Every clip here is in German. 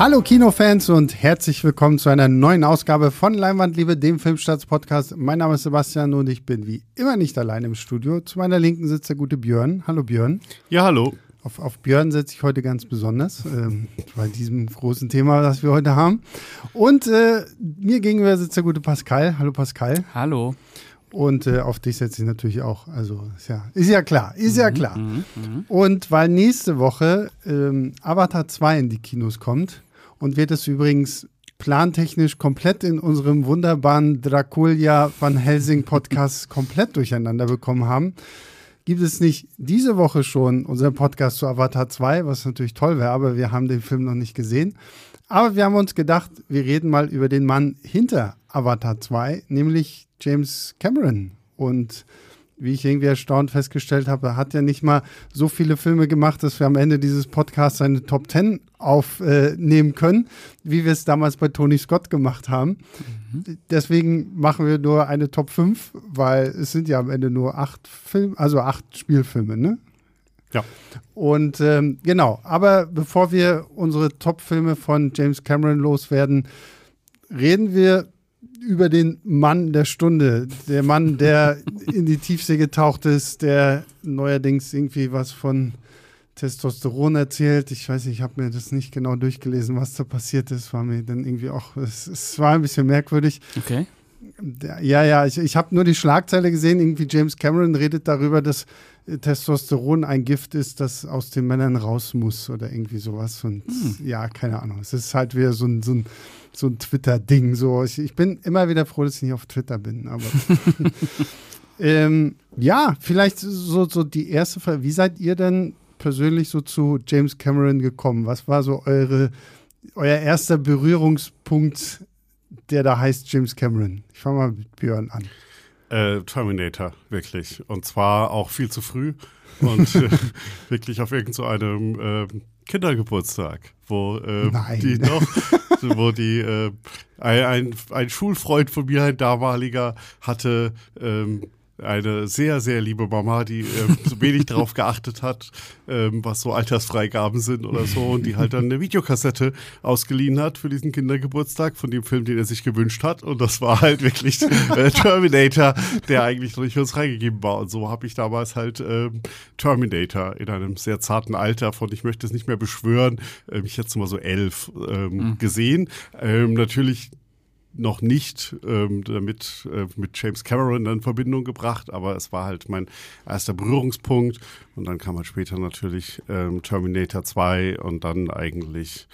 Hallo Kinofans und herzlich willkommen zu einer neuen Ausgabe von Leinwandliebe, dem Filmstarts-Podcast. Mein Name ist Sebastian und ich bin wie immer nicht allein im Studio. Zu meiner Linken sitzt der gute Björn. Hallo Björn. Ja, hallo. Auf, auf Björn setze ich heute ganz besonders, ähm, bei diesem großen Thema, das wir heute haben. Und äh, mir gegenüber sitzt der gute Pascal. Hallo Pascal. Hallo. Und äh, auf dich setze ich natürlich auch. Also ist ja, ist ja klar, ist ja klar. Mhm, mh. Und weil nächste Woche ähm, Avatar 2 in die Kinos kommt und wird es übrigens plantechnisch komplett in unserem wunderbaren Draculia Van Helsing Podcast komplett durcheinander bekommen haben, gibt es nicht diese Woche schon unseren Podcast zu Avatar 2, was natürlich toll wäre, aber wir haben den Film noch nicht gesehen. Aber wir haben uns gedacht, wir reden mal über den Mann hinter Avatar 2, nämlich James Cameron. Und wie ich irgendwie erstaunt festgestellt habe, hat ja nicht mal so viele Filme gemacht, dass wir am Ende dieses Podcasts seine Top 10 aufnehmen können, wie wir es damals bei Tony Scott gemacht haben. Mhm. Deswegen machen wir nur eine Top 5, weil es sind ja am Ende nur acht Filme, also acht Spielfilme, ne? Ja. Und ähm, genau, aber bevor wir unsere Top-Filme von James Cameron loswerden, reden wir über den Mann der Stunde. Der Mann, der in die Tiefsee getaucht ist, der neuerdings irgendwie was von Testosteron erzählt. Ich weiß nicht, ich habe mir das nicht genau durchgelesen, was da passiert ist. War mir dann irgendwie auch, es, es war ein bisschen merkwürdig. Okay. Ja, ja, ich, ich habe nur die Schlagzeile gesehen. Irgendwie James Cameron redet darüber, dass Testosteron ein Gift ist, das aus den Männern raus muss oder irgendwie sowas. Und hm. ja, keine Ahnung. Es ist halt wieder so ein, so ein, so ein Twitter-Ding. So. Ich, ich, bin immer wieder froh, dass ich nicht auf Twitter bin. Aber ähm, ja, vielleicht so, so die erste Frage. Wie seid ihr denn persönlich so zu James Cameron gekommen? Was war so eure, euer erster Berührungspunkt, der da heißt James Cameron? Ich fange mal mit Björn an. Äh, Terminator, wirklich. Und zwar auch viel zu früh und äh, wirklich auf irgendeinem so äh, Kindergeburtstag, wo äh, die noch, wo die äh, ein, ein Schulfreund von mir, ein damaliger, hatte ähm, eine sehr, sehr liebe Mama, die ähm, so wenig darauf geachtet hat, ähm, was so Altersfreigaben sind oder so und die halt dann eine Videokassette ausgeliehen hat für diesen Kindergeburtstag von dem Film, den er sich gewünscht hat und das war halt wirklich äh, Terminator, der eigentlich noch nicht für uns freigegeben war und so habe ich damals halt ähm, Terminator in einem sehr zarten Alter von, ich möchte es nicht mehr beschwören, ähm, ich es mal so elf ähm, mhm. gesehen. Ähm, natürlich noch nicht ähm, damit äh, mit James Cameron in Verbindung gebracht, aber es war halt mein erster Berührungspunkt und dann kam halt später natürlich ähm, Terminator 2 und dann eigentlich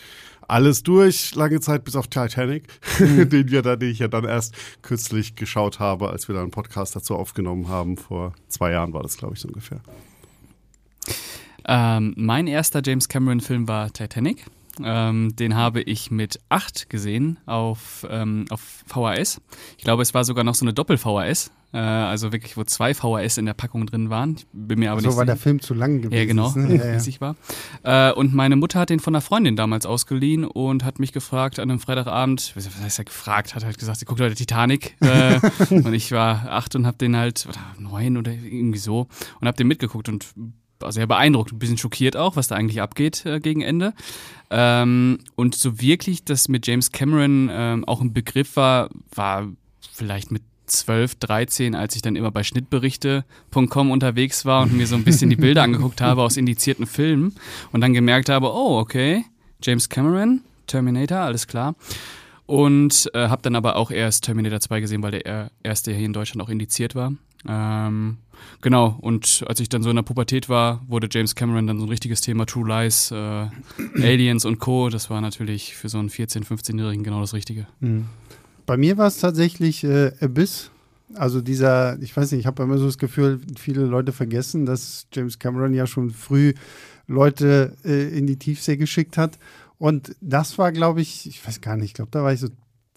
alles durch, lange Zeit bis auf Titanic, mhm. den wir dann, den ich ja dann erst kürzlich geschaut habe, als wir da einen Podcast dazu aufgenommen haben. Vor zwei Jahren war das, glaube ich, so ungefähr. Ähm, mein erster James Cameron-Film war Titanic. Ähm, den habe ich mit 8 gesehen auf, ähm, auf VHS. Ich glaube, es war sogar noch so eine Doppel-VHS. Äh, also wirklich, wo zwei VHS in der Packung drin waren. Ich bin mir aber so nicht war der Film zu lang gewesen. Ja, genau, ne? ja, ja. war. Äh, und meine Mutter hat den von einer Freundin damals ausgeliehen und hat mich gefragt an einem Freitagabend, was heißt er gefragt, hat halt gesagt, sie guckt heute Titanic. Äh, und ich war acht und habe den halt, oder neun oder irgendwie so, und habe den mitgeguckt und sehr beeindruckt, ein bisschen schockiert auch, was da eigentlich abgeht äh, gegen Ende. Ähm, und so wirklich, dass mit James Cameron ähm, auch ein Begriff war, war vielleicht mit 12, 13, als ich dann immer bei Schnittberichte.com unterwegs war und mir so ein bisschen die Bilder angeguckt habe aus indizierten Filmen und dann gemerkt habe, oh, okay, James Cameron, Terminator, alles klar. Und äh, habe dann aber auch erst Terminator 2 gesehen, weil der erste hier in Deutschland auch indiziert war. Ähm, genau, und als ich dann so in der Pubertät war, wurde James Cameron dann so ein richtiges Thema True Lies, äh, Aliens und Co. Das war natürlich für so einen 14-, 15-Jährigen genau das Richtige. Mhm. Bei mir war es tatsächlich äh, Abyss. Also dieser, ich weiß nicht, ich habe immer so das Gefühl, viele Leute vergessen, dass James Cameron ja schon früh Leute äh, in die Tiefsee geschickt hat. Und das war, glaube ich, ich weiß gar nicht, ich glaube, da war ich so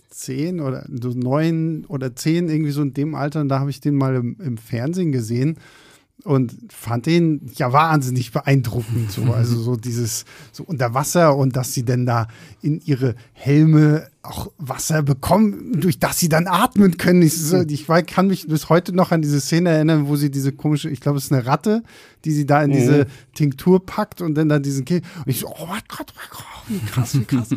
zehn oder so neun oder zehn, irgendwie so in dem Alter. Und da habe ich den mal im, im Fernsehen gesehen und fand den ja wahnsinnig beeindruckend. So. Also so dieses so unter Wasser und dass sie denn da in ihre Helme auch Wasser bekommen, durch das sie dann atmen können. Ich, ich kann mich bis heute noch an diese Szene erinnern, wo sie diese komische, ich glaube, es ist eine Ratte, die sie da in diese mhm. Tinktur packt und dann da diesen Kill. Und ich so, oh mein Gott, oh mein Gott, wie krass, wie krass.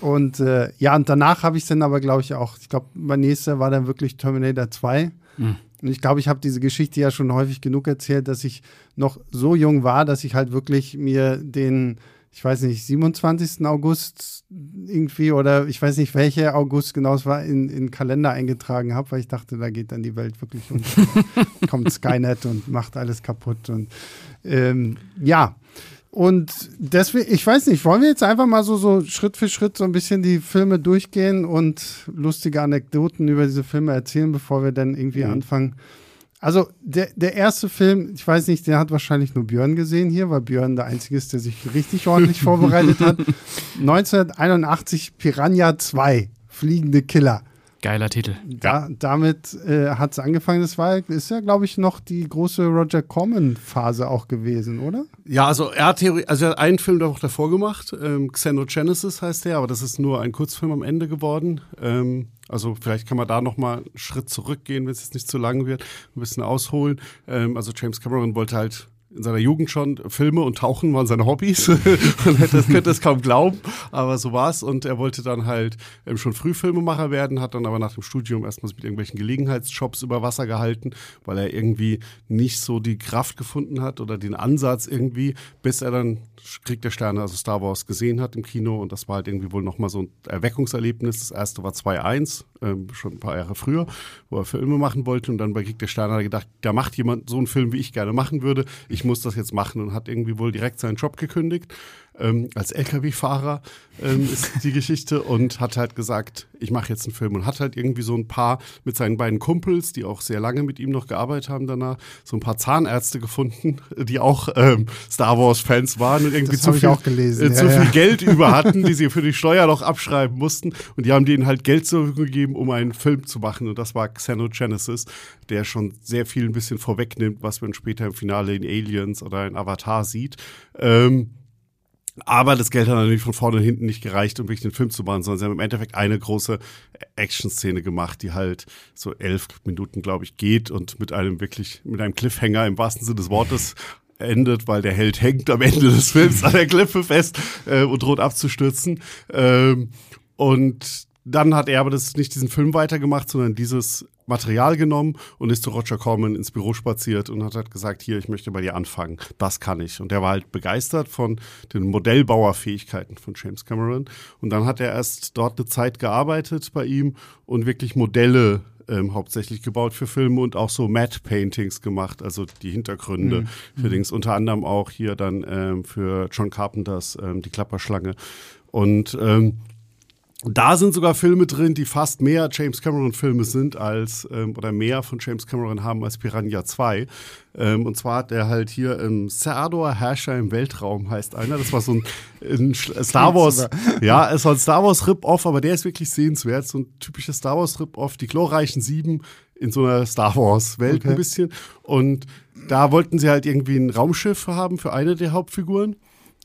Und äh, ja, und danach habe ich es dann aber, glaube ich, auch, ich glaube, mein nächster war dann wirklich Terminator 2. Mhm. Und ich glaube, ich habe diese Geschichte ja schon häufig genug erzählt, dass ich noch so jung war, dass ich halt wirklich mir den ich weiß nicht, 27. August irgendwie oder ich weiß nicht, welcher August genau es war, in, in Kalender eingetragen habe, weil ich dachte, da geht dann die Welt wirklich unter. kommt Skynet und macht alles kaputt. Und ähm, ja. Und deswegen, ich weiß nicht, wollen wir jetzt einfach mal so, so Schritt für Schritt so ein bisschen die Filme durchgehen und lustige Anekdoten über diese Filme erzählen, bevor wir dann irgendwie mhm. anfangen, also der, der erste Film, ich weiß nicht, der hat wahrscheinlich nur Björn gesehen hier, weil Björn der Einzige ist, der sich richtig ordentlich vorbereitet hat. 1981 Piranha 2, Fliegende Killer. Geiler Titel. Da, damit äh, hat es angefangen. Das war, ist ja, glaube ich, noch die große Roger Corman-Phase auch gewesen, oder? Ja, also er hat, Theorie, also er hat einen Film auch davor gemacht. Ähm, Xenogenesis heißt der, aber das ist nur ein Kurzfilm am Ende geworden. Ähm, also vielleicht kann man da noch mal einen Schritt zurückgehen, wenn es jetzt nicht zu lang wird, ein bisschen ausholen. Ähm, also James Cameron wollte halt in seiner Jugend schon Filme und Tauchen waren seine Hobbys. Man hätte, könnte es kaum glauben, aber so war es. Und er wollte dann halt ähm, schon früh Filmemacher werden, hat dann aber nach dem Studium erstmal mit irgendwelchen Gelegenheitsjobs über Wasser gehalten, weil er irgendwie nicht so die Kraft gefunden hat oder den Ansatz irgendwie, bis er dann Krieg der Sterne, also Star Wars, gesehen hat im Kino. Und das war halt irgendwie wohl nochmal so ein Erweckungserlebnis. Das erste war 2.1, ähm, schon ein paar Jahre früher, wo er Filme machen wollte. Und dann bei Krieg der Sterne hat er gedacht, da macht jemand so einen Film, wie ich gerne machen würde. Ich muss das jetzt machen und hat irgendwie wohl direkt seinen Job gekündigt ähm, als LKW-Fahrer ähm, ist die Geschichte und hat halt gesagt, ich mache jetzt einen Film und hat halt irgendwie so ein paar mit seinen beiden Kumpels, die auch sehr lange mit ihm noch gearbeitet haben danach, so ein paar Zahnärzte gefunden, die auch ähm, Star Wars-Fans waren und irgendwie zu, viel, gelesen, äh, zu ja, viel Geld über hatten, die sie für die Steuer noch abschreiben mussten. Und die haben denen halt Geld zur Verfügung gegeben, um einen Film zu machen. Und das war Xenogenesis, der schon sehr viel ein bisschen vorwegnimmt, was man später im Finale in Aliens oder in Avatar sieht. Ähm, aber das Geld hat natürlich von vorne und hinten nicht gereicht, um wirklich den Film zu machen, sondern sie haben im Endeffekt eine große Action-Szene gemacht, die halt so elf Minuten, glaube ich, geht und mit einem wirklich, mit einem Cliffhanger im wahrsten Sinne des Wortes endet, weil der Held hängt am Ende des Films an der Klippe fest äh, und droht abzustürzen. Ähm, und dann hat er aber das nicht diesen Film weitergemacht, sondern dieses Material genommen und ist zu Roger Corman ins Büro spaziert und hat halt gesagt, hier, ich möchte bei dir anfangen. Das kann ich. Und der war halt begeistert von den Modellbauerfähigkeiten von James Cameron. Und dann hat er erst dort eine Zeit gearbeitet bei ihm und wirklich Modelle ähm, hauptsächlich gebaut für Filme und auch so Matte Paintings gemacht, also die Hintergründe mhm. für Dings, unter anderem auch hier dann ähm, für John Carpenters ähm, Die Klapperschlange. Und ähm, da sind sogar Filme drin, die fast mehr James Cameron-Filme sind als, ähm, oder mehr von James Cameron haben als Piranha 2. Ähm, und zwar hat er halt hier ähm, Serdor Herrscher im Weltraum heißt einer. Das war so ein, ein Star Wars, ja, es war ein Star Wars Rip-Off, aber der ist wirklich sehenswert. So ein typisches Star Wars Rip-Off, die glorreichen Sieben in so einer Star Wars-Welt okay. ein bisschen. Und da wollten sie halt irgendwie ein Raumschiff haben für eine der Hauptfiguren.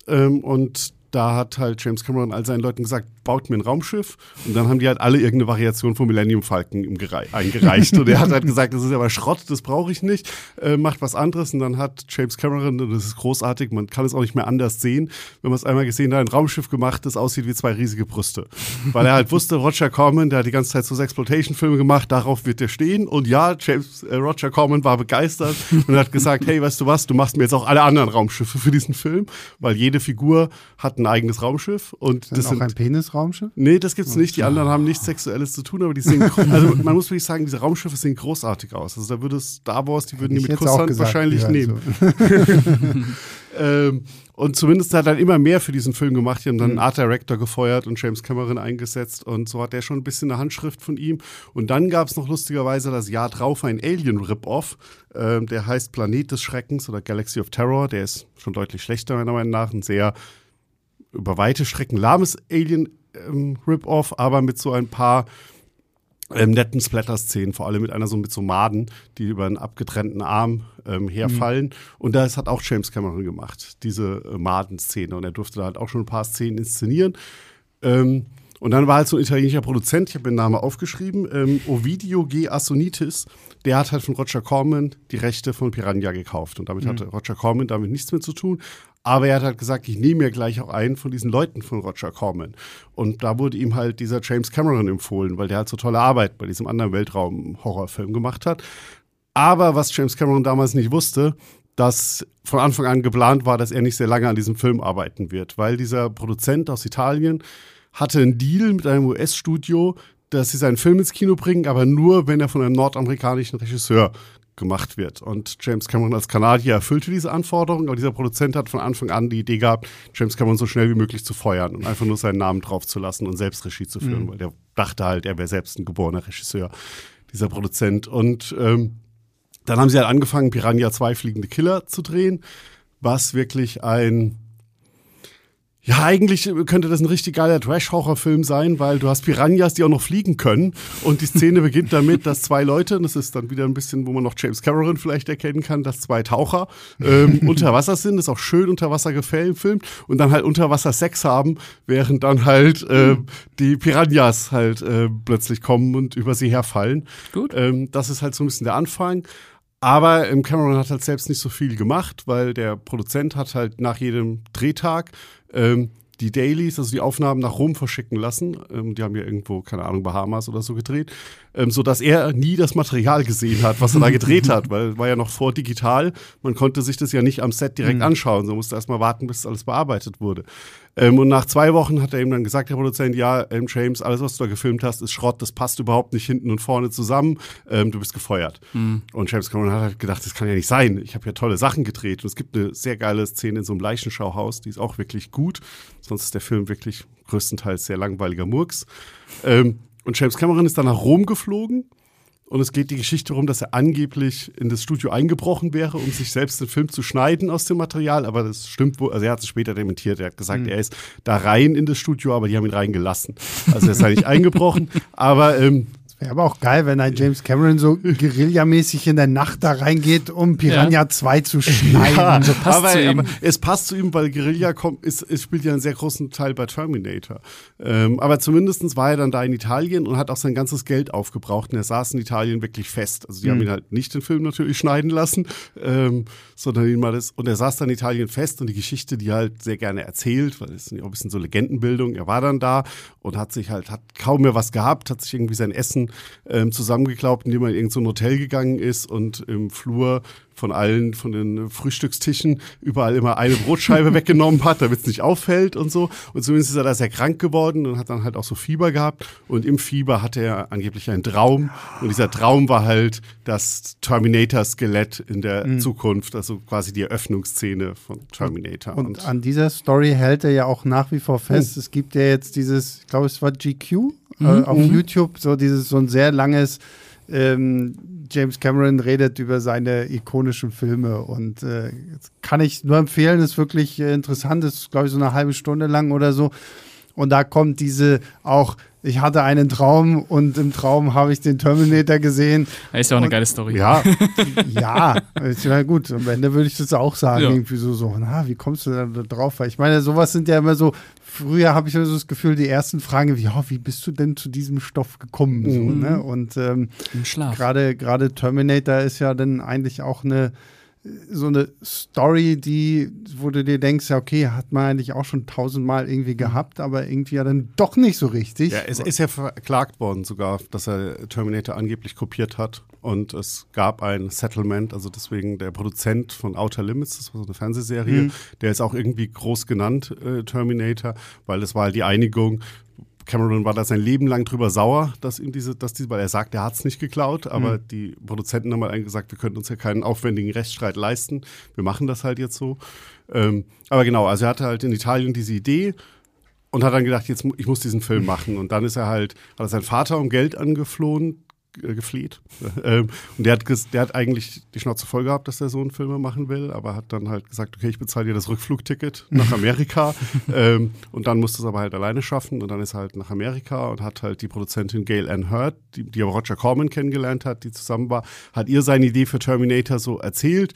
Ähm, und da hat halt James Cameron all seinen Leuten gesagt, baut mir ein Raumschiff. Und dann haben die halt alle irgendeine Variation von Millennium Falcon eingereicht. und er hat halt gesagt, das ist aber Schrott, das brauche ich nicht, äh, macht was anderes. Und dann hat James Cameron, und das ist großartig, man kann es auch nicht mehr anders sehen, wenn man es einmal gesehen hat, ein Raumschiff gemacht, das aussieht wie zwei riesige Brüste. Weil er halt wusste, Roger Corman, der hat die ganze Zeit so Exploitation-Filme gemacht, darauf wird er stehen. Und ja, James, äh, Roger Corman war begeistert und hat gesagt, hey, weißt du was, du machst mir jetzt auch alle anderen Raumschiffe für diesen Film, weil jede Figur hat ein eigenes Raumschiff. Und das, das sind auch ein Penis Raumschiff? Nee, das gibt's nicht. Die anderen haben nichts Sexuelles zu tun, aber die sehen, also man muss wirklich sagen, diese Raumschiffe sehen großartig aus. Also da würde Star Wars, die würden die mit Kusshand wahrscheinlich nehmen. So. ähm, und zumindest hat er immer mehr für diesen Film gemacht. Die haben dann einen mhm. Art Director gefeuert und James Cameron eingesetzt. Und so hat er schon ein bisschen eine Handschrift von ihm. Und dann gab es noch lustigerweise das Jahr drauf ein Alien-Rip-Off. Ähm, der heißt Planet des Schreckens oder Galaxy of Terror. Der ist schon deutlich schlechter, meiner Meinung nach. Ein sehr über weite Strecken lahmes Alien ähm, Rip-Off, aber mit so ein paar ähm, netten Splatter-Szenen, vor allem mit einer so mit so Maden, die über einen abgetrennten Arm ähm, herfallen. Mhm. Und das hat auch James Cameron gemacht, diese äh, Maden-Szene. Und er durfte da halt auch schon ein paar Szenen inszenieren. Ähm, Und dann war halt so ein italienischer Produzent, ich habe den Namen aufgeschrieben, ähm, Ovidio G. Assonitis, der hat halt von Roger Corman die Rechte von Piranha gekauft. Und damit mhm. hatte Roger Corman damit nichts mehr zu tun. Aber er hat halt gesagt, ich nehme mir gleich auch einen von diesen Leuten von Roger Corman. Und da wurde ihm halt dieser James Cameron empfohlen, weil der halt so tolle Arbeit bei diesem anderen Weltraum-Horrorfilm gemacht hat. Aber was James Cameron damals nicht wusste, dass von Anfang an geplant war, dass er nicht sehr lange an diesem Film arbeiten wird, weil dieser Produzent aus Italien hatte einen Deal mit einem US-Studio, dass sie seinen Film ins Kino bringen, aber nur, wenn er von einem nordamerikanischen Regisseur gemacht wird. Und James Cameron als Kanadier erfüllte diese Anforderung, aber dieser Produzent hat von Anfang an die Idee gehabt, James Cameron so schnell wie möglich zu feuern und einfach nur seinen Namen drauf zu lassen und selbst Regie zu führen, mhm. weil der dachte halt, er wäre selbst ein geborener Regisseur, dieser Produzent. Und ähm, dann haben sie halt angefangen, Piranha 2 Fliegende Killer zu drehen, was wirklich ein ja, eigentlich könnte das ein richtig geiler Trash-Horror-Film sein, weil du hast Piranhas, die auch noch fliegen können. Und die Szene beginnt damit, dass zwei Leute, und das ist dann wieder ein bisschen, wo man noch James Cameron vielleicht erkennen kann, dass zwei Taucher ähm, unter Wasser sind, das ist auch schön unter Wasser gefilmt und dann halt unter Wasser Sex haben, während dann halt äh, die Piranhas halt äh, plötzlich kommen und über sie herfallen. Gut. Ähm, das ist halt so ein bisschen der Anfang. Aber ähm, Cameron hat halt selbst nicht so viel gemacht, weil der Produzent hat halt nach jedem Drehtag ähm, die Dailies, also die Aufnahmen nach Rom verschicken lassen. Ähm, die haben ja irgendwo, keine Ahnung, Bahamas oder so gedreht, ähm, so dass er nie das Material gesehen hat, was er da gedreht hat, weil war ja noch vor digital. Man konnte sich das ja nicht am Set direkt mhm. anschauen, so musste erst mal warten, bis alles bearbeitet wurde. Ähm, und nach zwei Wochen hat er ihm dann gesagt, der Produzent, ja, ähm, James, alles, was du da gefilmt hast, ist Schrott, das passt überhaupt nicht hinten und vorne zusammen, ähm, du bist gefeuert. Mhm. Und James Cameron hat halt gedacht, das kann ja nicht sein. Ich habe ja tolle Sachen gedreht. Und es gibt eine sehr geile Szene in so einem Leichenschauhaus, die ist auch wirklich gut. Sonst ist der Film wirklich größtenteils sehr langweiliger Murks. Ähm, und James Cameron ist dann nach Rom geflogen und es geht die Geschichte darum, dass er angeblich in das Studio eingebrochen wäre, um sich selbst den Film zu schneiden aus dem Material. Aber das stimmt wohl. Also er hat es später dementiert. Er hat gesagt, mhm. er ist da rein in das Studio, aber die haben ihn reingelassen. Also er ist da nicht eingebrochen. Aber ähm, Wäre aber auch geil, wenn ein James Cameron so guerillamäßig in der Nacht da reingeht, um Piranha ja. 2 zu schneiden. Ja, so passt aber, zu ihm. aber es passt zu ihm, weil Guerilla kommt, ist, es spielt ja einen sehr großen Teil bei Terminator. Ähm, aber zumindest war er dann da in Italien und hat auch sein ganzes Geld aufgebraucht und er saß in Italien wirklich fest. Also die mhm. haben ihn halt nicht den Film natürlich schneiden lassen, ähm, sondern ihn mal das, und er saß dann in Italien fest und die Geschichte, die er halt sehr gerne erzählt, weil es ist ja auch ein bisschen so Legendenbildung, er war dann da und hat sich halt, hat kaum mehr was gehabt, hat sich irgendwie sein Essen ähm, zusammengeklaubt, indem er in irgendein so Hotel gegangen ist und im Flur von allen, von den Frühstückstischen überall immer eine Brotscheibe weggenommen hat, damit es nicht auffällt und so. Und zumindest ist er da sehr krank geworden und hat dann halt auch so Fieber gehabt. Und im Fieber hatte er angeblich einen Traum. Und dieser Traum war halt das Terminator-Skelett in der mhm. Zukunft, also quasi die Eröffnungsszene von Terminator. Und, und, an dieser Story hält er ja auch nach wie vor fest. Mhm. Es gibt ja jetzt dieses, ich glaube, es war GQ mhm. äh, auf mhm. YouTube, so dieses so ein sehr langes ähm, James Cameron redet über seine ikonischen Filme und äh, kann ich nur empfehlen, ist wirklich äh, interessant, ist glaube ich so eine halbe Stunde lang oder so. Und da kommt diese auch, ich hatte einen Traum und im Traum habe ich den Terminator gesehen. Ist ja auch eine und, geile Story. Ja, ja, ist ja gut. Am Ende würde ich das auch sagen, ja. irgendwie so, so, na, wie kommst du da drauf? Weil ich meine, sowas sind ja immer so früher habe ich so das Gefühl, die ersten Fragen, wie, oh, wie bist du denn zu diesem Stoff gekommen? Mhm. So, ne? Und ähm, gerade gerade Terminator ist ja dann eigentlich auch eine so eine Story, die, wo du dir denkst, ja, okay, hat man eigentlich auch schon tausendmal irgendwie gehabt, aber irgendwie ja dann doch nicht so richtig. Ja, es ist ja verklagt worden sogar, dass er Terminator angeblich kopiert hat. Und es gab ein Settlement, also deswegen der Produzent von Outer Limits, das war so eine Fernsehserie, mhm. der ist auch irgendwie groß genannt, äh, Terminator, weil es war halt die Einigung, Cameron war da sein Leben lang drüber sauer, dass ihm diese, dass diese, weil er sagt, er hat es nicht geklaut, aber mhm. die Produzenten haben mal gesagt, wir können uns ja keinen aufwendigen Rechtsstreit leisten. Wir machen das halt jetzt so. Ähm, aber genau, also er hatte halt in Italien diese Idee und hat dann gedacht, jetzt ich muss diesen Film machen. Und dann ist er halt, hat er seinen Vater um Geld angeflohen, gefleht. Ähm, und der hat, der hat eigentlich die Schnauze voll gehabt, dass der Sohn Filme machen will, aber hat dann halt gesagt, okay, ich bezahle dir das Rückflugticket nach Amerika. ähm, und dann musste es aber halt alleine schaffen. Und dann ist er halt nach Amerika und hat halt die Produzentin Gail Ann Hurd, die, die aber Roger Corman kennengelernt hat, die zusammen war, hat ihr seine Idee für Terminator so erzählt.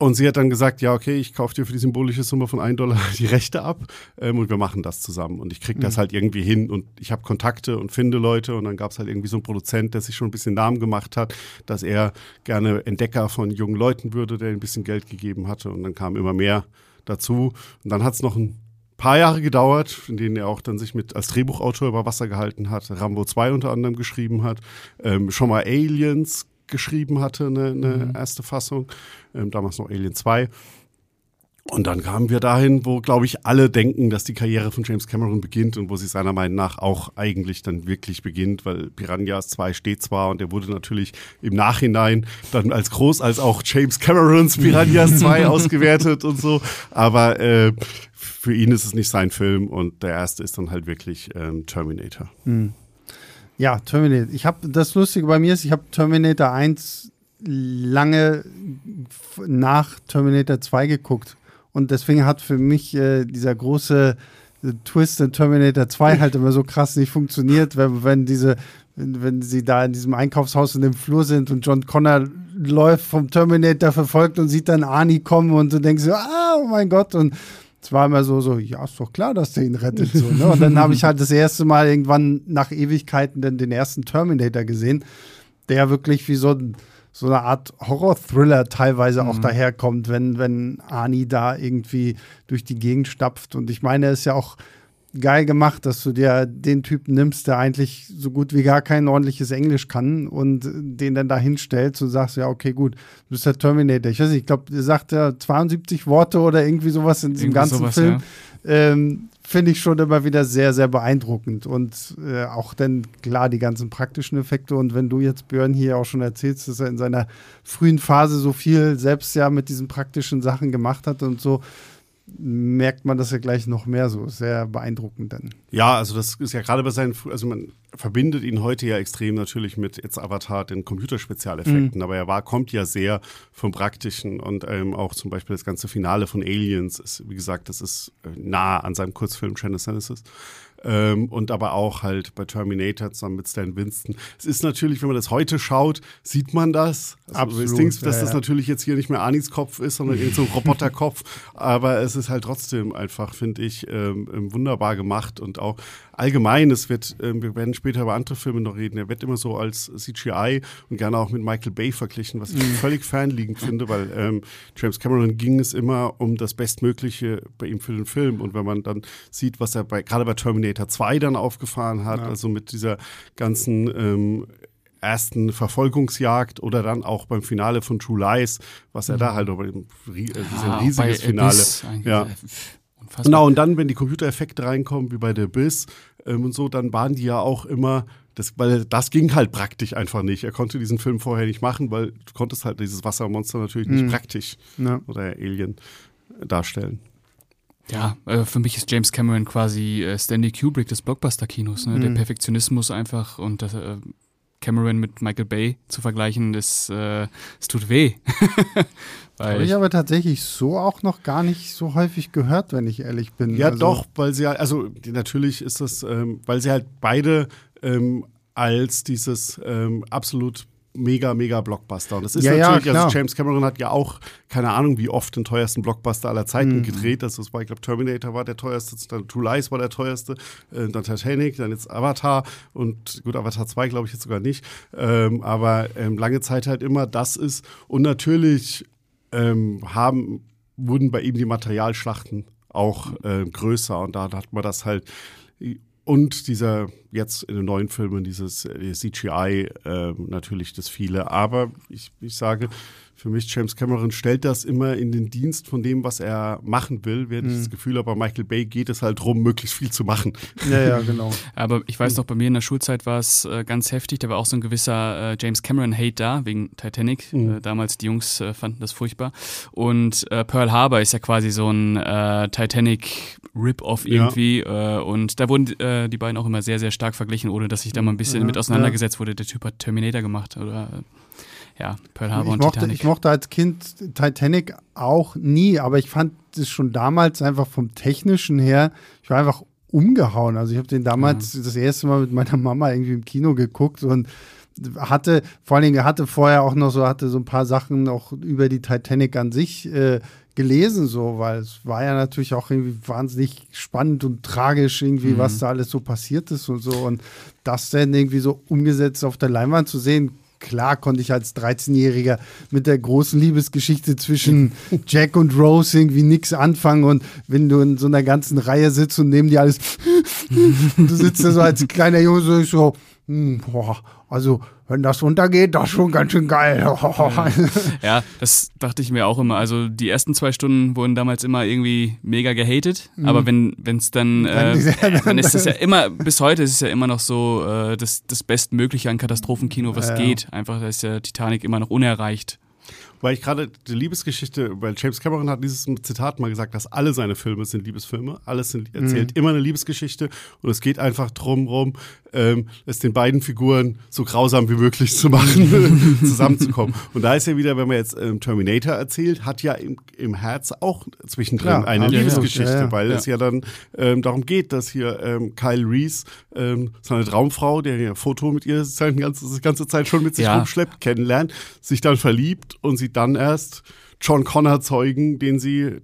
Und sie hat dann gesagt, ja, okay, ich kaufe dir für die symbolische Summe von 1 Dollar die Rechte ab ähm, und wir machen das zusammen. Und ich kriege das mhm. halt irgendwie hin und ich habe Kontakte und finde Leute. Und dann gab es halt irgendwie so einen Produzent, der sich schon ein bisschen Namen gemacht hat, dass er gerne Entdecker von jungen Leuten würde, der ein bisschen Geld gegeben hatte. Und dann kam immer mehr dazu. Und dann hat es noch ein paar Jahre gedauert, in denen er auch dann sich mit als Drehbuchautor über Wasser gehalten hat, Rambo 2 unter anderem geschrieben hat, ähm, schon mal Aliens geschrieben hatte, eine, eine mhm. erste Fassung, ähm, damals noch Alien 2. Und dann kamen wir dahin, wo, glaube ich, alle denken, dass die Karriere von James Cameron beginnt und wo sie seiner Meinung nach auch eigentlich dann wirklich beginnt, weil Piranhas 2 steht zwar und er wurde natürlich im Nachhinein dann als groß als auch James Camerons Piranhas 2 ausgewertet und so, aber äh, für ihn ist es nicht sein Film und der erste ist dann halt wirklich ähm, Terminator. Mhm. Ja, Terminator. Ich habe das Lustige bei mir ist, ich habe Terminator 1 lange nach Terminator 2 geguckt. Und deswegen hat für mich äh, dieser große äh, Twist in Terminator 2 halt immer so krass nicht funktioniert, wenn, wenn diese, wenn, wenn sie da in diesem Einkaufshaus in dem Flur sind und John Connor läuft vom Terminator verfolgt und sieht dann Arnie kommen und du denkst so, ah, oh mein Gott. Und es war immer so, so, ja, ist doch klar, dass der ihn rettet. So, ne? Und dann habe ich halt das erste Mal irgendwann nach Ewigkeiten den, den ersten Terminator gesehen, der wirklich wie so, so eine Art Horror-Thriller teilweise mhm. auch daherkommt, wenn, wenn Ani da irgendwie durch die Gegend stapft. Und ich meine, er ist ja auch geil gemacht, dass du dir den Typen nimmst, der eigentlich so gut wie gar kein ordentliches Englisch kann und den dann da hinstellst und sagst, ja, okay, gut, du bist der Terminator. Ich weiß nicht, ich glaube, er sagt ja 72 Worte oder irgendwie sowas in diesem ganzen sowas, Film. Ja. Ähm, Finde ich schon immer wieder sehr, sehr beeindruckend. Und äh, auch dann, klar, die ganzen praktischen Effekte. Und wenn du jetzt Björn hier auch schon erzählst, dass er in seiner frühen Phase so viel selbst ja mit diesen praktischen Sachen gemacht hat und so, merkt man das ja gleich noch mehr so. Sehr beeindruckend dann. Ja, also das ist ja gerade bei seinen, also man verbindet ihn heute ja extrem natürlich mit jetzt Avatar, den Computerspezialeffekten, mhm. aber er war, kommt ja sehr vom Praktischen und ähm, auch zum Beispiel das ganze Finale von Aliens ist, wie gesagt, das ist äh, nah an seinem Kurzfilm Genesis. Ähm, und aber auch halt bei Terminator zusammen mit Stan Winston. Es ist natürlich, wenn man das heute schaut, sieht man das. Also Absolut. Denkst, dass ja, das natürlich jetzt hier nicht mehr Anis Kopf ist, sondern irgend so ein Roboterkopf. aber es ist halt trotzdem einfach, finde ich, ähm, ähm, wunderbar gemacht und auch allgemein, es wird, ähm, wir werden später über andere Filme noch reden, er wird immer so als CGI und gerne auch mit Michael Bay verglichen, was ich mhm. völlig fernliegend finde, weil ähm, James Cameron ging es immer um das Bestmögliche bei ihm für den Film und wenn man dann sieht, was er bei, gerade bei Terminator 2 dann aufgefahren hat, ja. also mit dieser ganzen ähm, ersten Verfolgungsjagd oder dann auch beim Finale von True Lies, was er mhm. da halt über ein ja, riesiges Finale. Ja. Unfassbar. Genau, und dann, wenn die Computereffekte reinkommen, wie bei The Abyss ähm, und so, dann waren die ja auch immer, das, weil das ging halt praktisch einfach nicht. Er konnte diesen Film vorher nicht machen, weil du konntest halt dieses Wassermonster natürlich nicht mhm. praktisch ja. oder Alien darstellen. Ja, äh, für mich ist James Cameron quasi äh, Stanley Kubrick des Blockbuster-Kinos. Ne? Mhm. Der Perfektionismus einfach und das, äh, Cameron mit Michael Bay zu vergleichen, das, äh, das tut weh. Habe ich aber tatsächlich so auch noch gar nicht so häufig gehört, wenn ich ehrlich bin. Ja, also doch, weil sie halt, also natürlich ist das, ähm, weil sie halt beide ähm, als dieses ähm, absolut mega, mega Blockbuster. Und das ist ja, natürlich, ja, also James Cameron hat ja auch, keine Ahnung, wie oft den teuersten Blockbuster aller Zeiten mhm. gedreht. Das war, ich glaube, Terminator war der teuerste, dann True Lies war der teuerste, äh, dann Titanic, dann jetzt Avatar und gut, Avatar 2 glaube ich jetzt sogar nicht. Ähm, aber ähm, lange Zeit halt immer das ist. Und natürlich ähm, haben, wurden bei ihm die Materialschlachten auch äh, größer und da hat man das halt und dieser jetzt in den neuen Filmen dieses äh, CGI äh, natürlich das viele. Aber ich, ich sage, für mich, James Cameron stellt das immer in den Dienst von dem, was er machen will, während mhm. ich das Gefühl habe, bei Michael Bay geht es halt darum, möglichst viel zu machen. Ja, ja, genau. Aber ich weiß noch, bei mir in der Schulzeit war es äh, ganz heftig, da war auch so ein gewisser äh, James Cameron-Hate da, wegen Titanic. Mhm. Äh, damals die Jungs äh, fanden das furchtbar. Und äh, Pearl Harbor ist ja quasi so ein äh, Titanic-Rip-Off irgendwie. Ja. und da wurden die beiden auch immer sehr, sehr stark verglichen, ohne dass sich da mal ein bisschen ja, mit auseinandergesetzt ja. wurde. Der Typ hat Terminator gemacht oder ja, Pearl Harbor ich und mochte, Titanic. Ich mochte als Kind Titanic auch nie, aber ich fand es schon damals einfach vom Technischen her, ich war einfach umgehauen. Also ich habe den damals ja. das erste Mal mit meiner Mama irgendwie im Kino geguckt und hatte, vor allen Dingen hatte vorher auch noch so, hatte so ein paar Sachen noch über die Titanic an sich äh, gelesen, so, weil es war ja natürlich auch irgendwie wahnsinnig spannend und tragisch, irgendwie, mhm. was da alles so passiert ist und so. Und das dann irgendwie so umgesetzt auf der Leinwand zu sehen, klar konnte ich als 13-Jähriger mit der großen Liebesgeschichte zwischen Jack und Rose irgendwie nichts anfangen. Und wenn du in so einer ganzen Reihe sitzt und neben dir alles, du sitzt da so als kleiner Junge so, so hm, boah, also wenn das untergeht, das ist schon ganz schön geil. ja, das dachte ich mir auch immer. Also die ersten zwei Stunden wurden damals immer irgendwie mega gehatet, mhm. aber wenn es dann, äh, dann ist es ja immer, bis heute ist es ja immer noch so äh, das, das Bestmögliche an Katastrophenkino, was ja, geht. Einfach, da ist ja Titanic immer noch unerreicht weil ich gerade die Liebesgeschichte, weil James Cameron hat dieses Zitat mal gesagt, dass alle seine Filme sind Liebesfilme, alles sind, erzählt mhm. immer eine Liebesgeschichte und es geht einfach drum rum, ähm, es den beiden Figuren so grausam wie möglich zu machen, zusammenzukommen. Und da ist ja wieder, wenn man jetzt ähm, Terminator erzählt, hat ja im, im Herz auch zwischendrin Klar, eine Liebesgeschichte, ja, ja. weil es ja dann ähm, darum geht, dass hier ähm, Kyle Reese ähm, seine Traumfrau, der ja Foto mit ihr die ganze, ganze Zeit schon mit sich rumschleppt, kennenlernt, sich dann verliebt und sie dann erst John Connor zeugen, den sie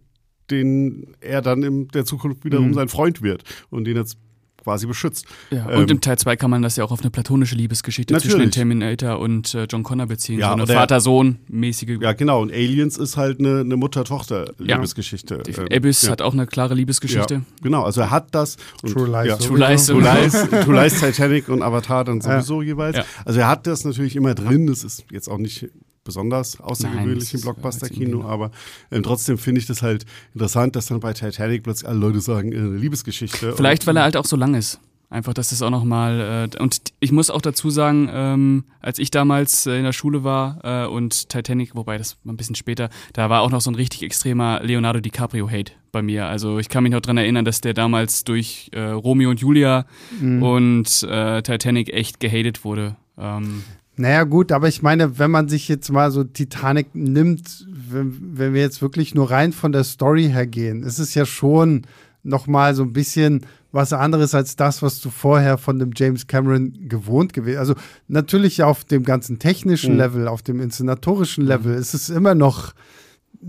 den er dann in der Zukunft wiederum mhm. sein Freund wird und den jetzt quasi beschützt. Ja, ähm, und im Teil 2 kann man das ja auch auf eine platonische Liebesgeschichte natürlich. zwischen Terminator und äh, John Connor beziehen. Ja, so eine Vater-Sohn-mäßige. Ja, genau. Und Aliens ist halt eine, eine Mutter-Tochter-Liebesgeschichte. Ja. Ähm, Abyss ja. hat auch eine klare Liebesgeschichte. Ja, genau, also er hat das. Und, True Lies. Ja, True Lies. True Lies, True Lies, Titanic und Avatar dann sowieso jeweils. Also er hat das natürlich immer drin. Das ist jetzt auch nicht besonders außergewöhnlich im Blockbuster-Kino, aber ähm, trotzdem finde ich das halt interessant, dass dann bei Titanic plötzlich alle Leute sagen, äh, eine Liebesgeschichte. Vielleicht, weil er halt auch so lang ist. Einfach, dass das auch nochmal, äh, und ich muss auch dazu sagen, ähm, als ich damals äh, in der Schule war äh, und Titanic, wobei das war ein bisschen später, da war auch noch so ein richtig extremer Leonardo DiCaprio-Hate bei mir. Also ich kann mich noch dran erinnern, dass der damals durch äh, Romeo und Julia mhm. und äh, Titanic echt gehatet wurde. Ähm, naja, gut, aber ich meine, wenn man sich jetzt mal so Titanic nimmt, wenn, wenn wir jetzt wirklich nur rein von der Story her gehen, ist es ja schon nochmal so ein bisschen was anderes als das, was du vorher von dem James Cameron gewohnt gewesen. Also natürlich auf dem ganzen technischen mhm. Level, auf dem inszenatorischen Level mhm. ist es immer noch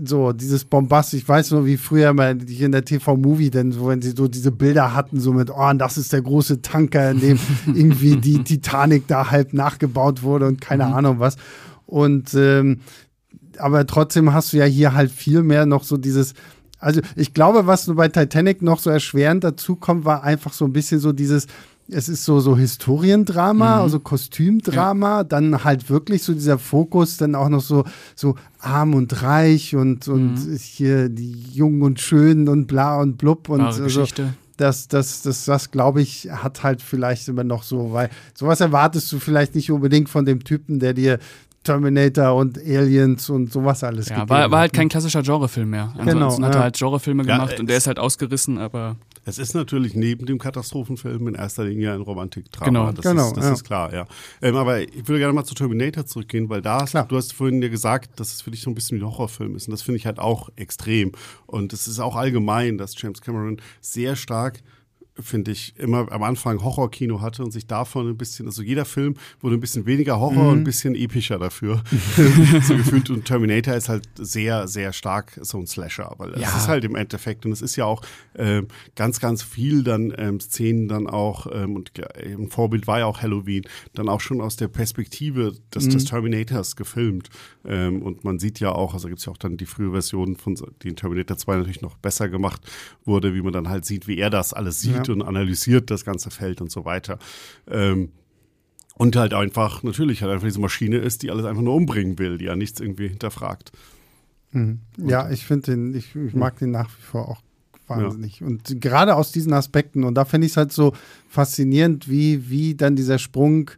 so dieses Bombast, ich weiß nur, wie früher mal hier in der TV-Movie, denn so, wenn sie so diese Bilder hatten, so mit, oh, das ist der große Tanker, in dem irgendwie die Titanic da halb nachgebaut wurde und keine mhm. Ahnung was. Und ähm, aber trotzdem hast du ja hier halt viel mehr noch so dieses, also ich glaube, was nur bei Titanic noch so erschwerend dazu kommt, war einfach so ein bisschen so dieses, es ist so, so Historiendrama, mhm. also Kostümdrama, ja. dann halt wirklich so dieser Fokus, dann auch noch so, so arm und reich und, und mhm. hier die Jungen und Schönen und bla und blub und Wahre also, Geschichte. Das, das, das, das glaube ich, hat halt vielleicht immer noch so, weil sowas erwartest du vielleicht nicht unbedingt von dem Typen, der dir Terminator und Aliens und sowas alles ja, war, war halt kein klassischer Genrefilm mehr. Ansonsten genau, hat er ja. halt Genrefilme gemacht ja, und der ist halt ausgerissen, aber es ist natürlich neben dem Katastrophenfilm in erster Linie ein Romantikdrama. Genau, das, genau, ist, das ja. ist klar, ja. Ähm, aber ich würde gerne mal zu Terminator zurückgehen, weil da, hast, du hast vorhin ja gesagt, dass es für dich so ein bisschen wie ein Horrorfilm ist. Und das finde ich halt auch extrem. Und es ist auch allgemein, dass James Cameron sehr stark finde ich, immer am Anfang Horrorkino hatte und sich davon ein bisschen, also jeder Film wurde ein bisschen weniger Horror mhm. und ein bisschen epischer dafür. so gefühlt. Und Terminator ist halt sehr, sehr stark so ein Slasher, weil es ja. ist halt im Endeffekt und es ist ja auch äh, ganz, ganz viel dann ähm, Szenen dann auch, ähm, und äh, ein Vorbild war ja auch Halloween, dann auch schon aus der Perspektive des, mhm. des Terminators gefilmt. Ähm, und man sieht ja auch, also gibt es ja auch dann die frühe Version von, die in Terminator 2 natürlich noch besser gemacht wurde, wie man dann halt sieht, wie er das alles sieht. Ja und analysiert das ganze Feld und so weiter. Ähm, und halt einfach, natürlich halt einfach diese Maschine ist, die alles einfach nur umbringen will, die ja nichts irgendwie hinterfragt. Mhm. Ja, ich finde den, ich, ich, mag den nach wie vor auch wahnsinnig. Ja. Und gerade aus diesen Aspekten, und da finde ich es halt so faszinierend, wie, wie dann dieser Sprung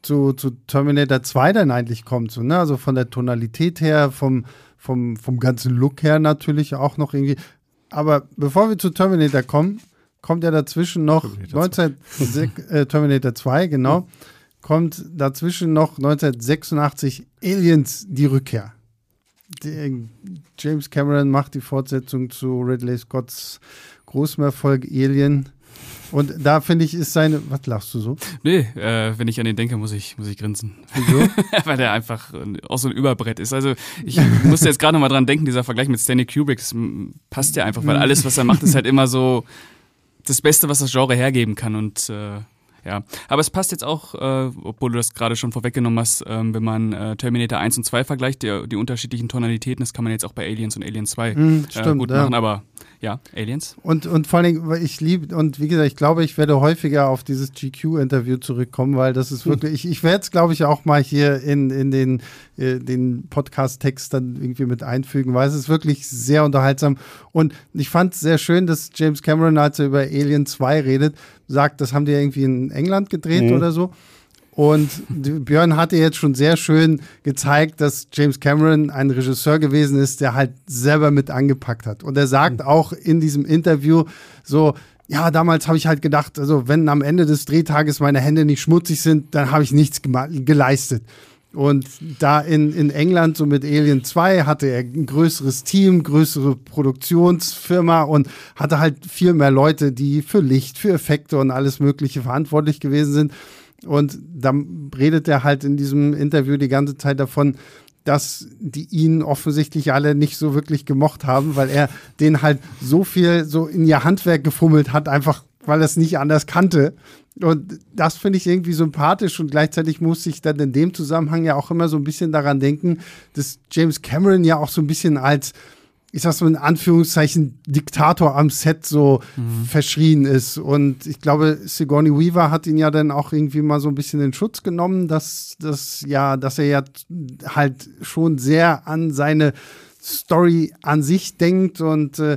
zu, zu Terminator 2 dann eigentlich kommt. So, ne? Also von der Tonalität her, vom, vom, vom ganzen Look her natürlich auch noch irgendwie. Aber bevor wir zu Terminator kommen, kommt ja dazwischen noch Terminator 19, 2. äh, Terminator 2, genau. Ja. Kommt dazwischen noch 1986 Aliens die Rückkehr. Die, James Cameron macht die Fortsetzung zu Ridley Scotts großem Erfolg Alien. Und da finde ich, ist seine. Was lachst du so? Nee, äh, wenn ich an den denke, muss ich, muss ich grinsen. Wieso? Weil der einfach auch so ein Überbrett ist. Also ich musste jetzt gerade noch mal dran denken, dieser Vergleich mit Stanley Kubrick, das passt ja einfach, weil mhm. alles, was er macht, ist halt immer so das Beste, was das Genre hergeben kann. Und äh, ja, aber es passt jetzt auch, äh, obwohl du das gerade schon vorweggenommen hast, ähm, wenn man äh, Terminator 1 und 2 vergleicht, die, die unterschiedlichen Tonalitäten, das kann man jetzt auch bei Aliens und Alien 2 mm, äh, gut ja. machen, aber ja, Aliens. Und, und vor allem, ich liebe, und wie gesagt, ich glaube, ich werde häufiger auf dieses GQ-Interview zurückkommen, weil das ist hm. wirklich, ich, ich werde es, glaube ich, auch mal hier in, in den, äh, den Podcast-Text dann irgendwie mit einfügen, weil es ist wirklich sehr unterhaltsam. Und ich fand es sehr schön, dass James Cameron, als er über Alien 2 redet, sagt, das haben die irgendwie in England gedreht mhm. oder so. Und Björn hatte jetzt schon sehr schön gezeigt, dass James Cameron ein Regisseur gewesen ist, der halt selber mit angepackt hat. Und er sagt mhm. auch in diesem Interview so, ja, damals habe ich halt gedacht, also wenn am Ende des Drehtages meine Hände nicht schmutzig sind, dann habe ich nichts geleistet. Und da in, in England, so mit Alien 2, hatte er ein größeres Team, größere Produktionsfirma und hatte halt viel mehr Leute, die für Licht, für Effekte und alles Mögliche verantwortlich gewesen sind. Und dann redet er halt in diesem Interview die ganze Zeit davon, dass die ihn offensichtlich alle nicht so wirklich gemocht haben, weil er den halt so viel so in ihr Handwerk gefummelt hat, einfach weil er es nicht anders kannte. Und das finde ich irgendwie sympathisch und gleichzeitig muss ich dann in dem Zusammenhang ja auch immer so ein bisschen daran denken, dass James Cameron ja auch so ein bisschen als ich sag so in Anführungszeichen, Diktator am Set so mhm. verschrien ist. Und ich glaube, Sigourney Weaver hat ihn ja dann auch irgendwie mal so ein bisschen in Schutz genommen, dass, dass, ja, dass er ja halt schon sehr an seine Story an sich denkt und äh,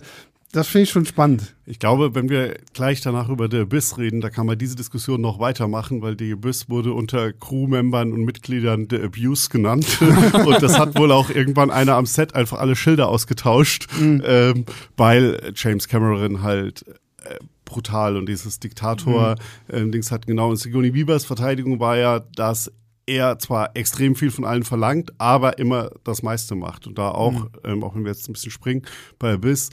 das finde ich schon spannend. Ich glaube, wenn wir gleich danach über The Abyss reden, da kann man diese Diskussion noch weitermachen, weil The Abyss wurde unter Crewmembern und Mitgliedern The Abuse genannt. und das hat wohl auch irgendwann einer am Set einfach alle Schilder ausgetauscht, mhm. ähm, weil James Cameron halt äh, brutal und dieses Diktator-Dings mhm. äh, hat genau. Und Sigourney Weavers Verteidigung war ja, dass er zwar extrem viel von allen verlangt, aber immer das meiste macht. Und da auch, mhm. ähm, auch wenn wir jetzt ein bisschen springen, bei Abyss,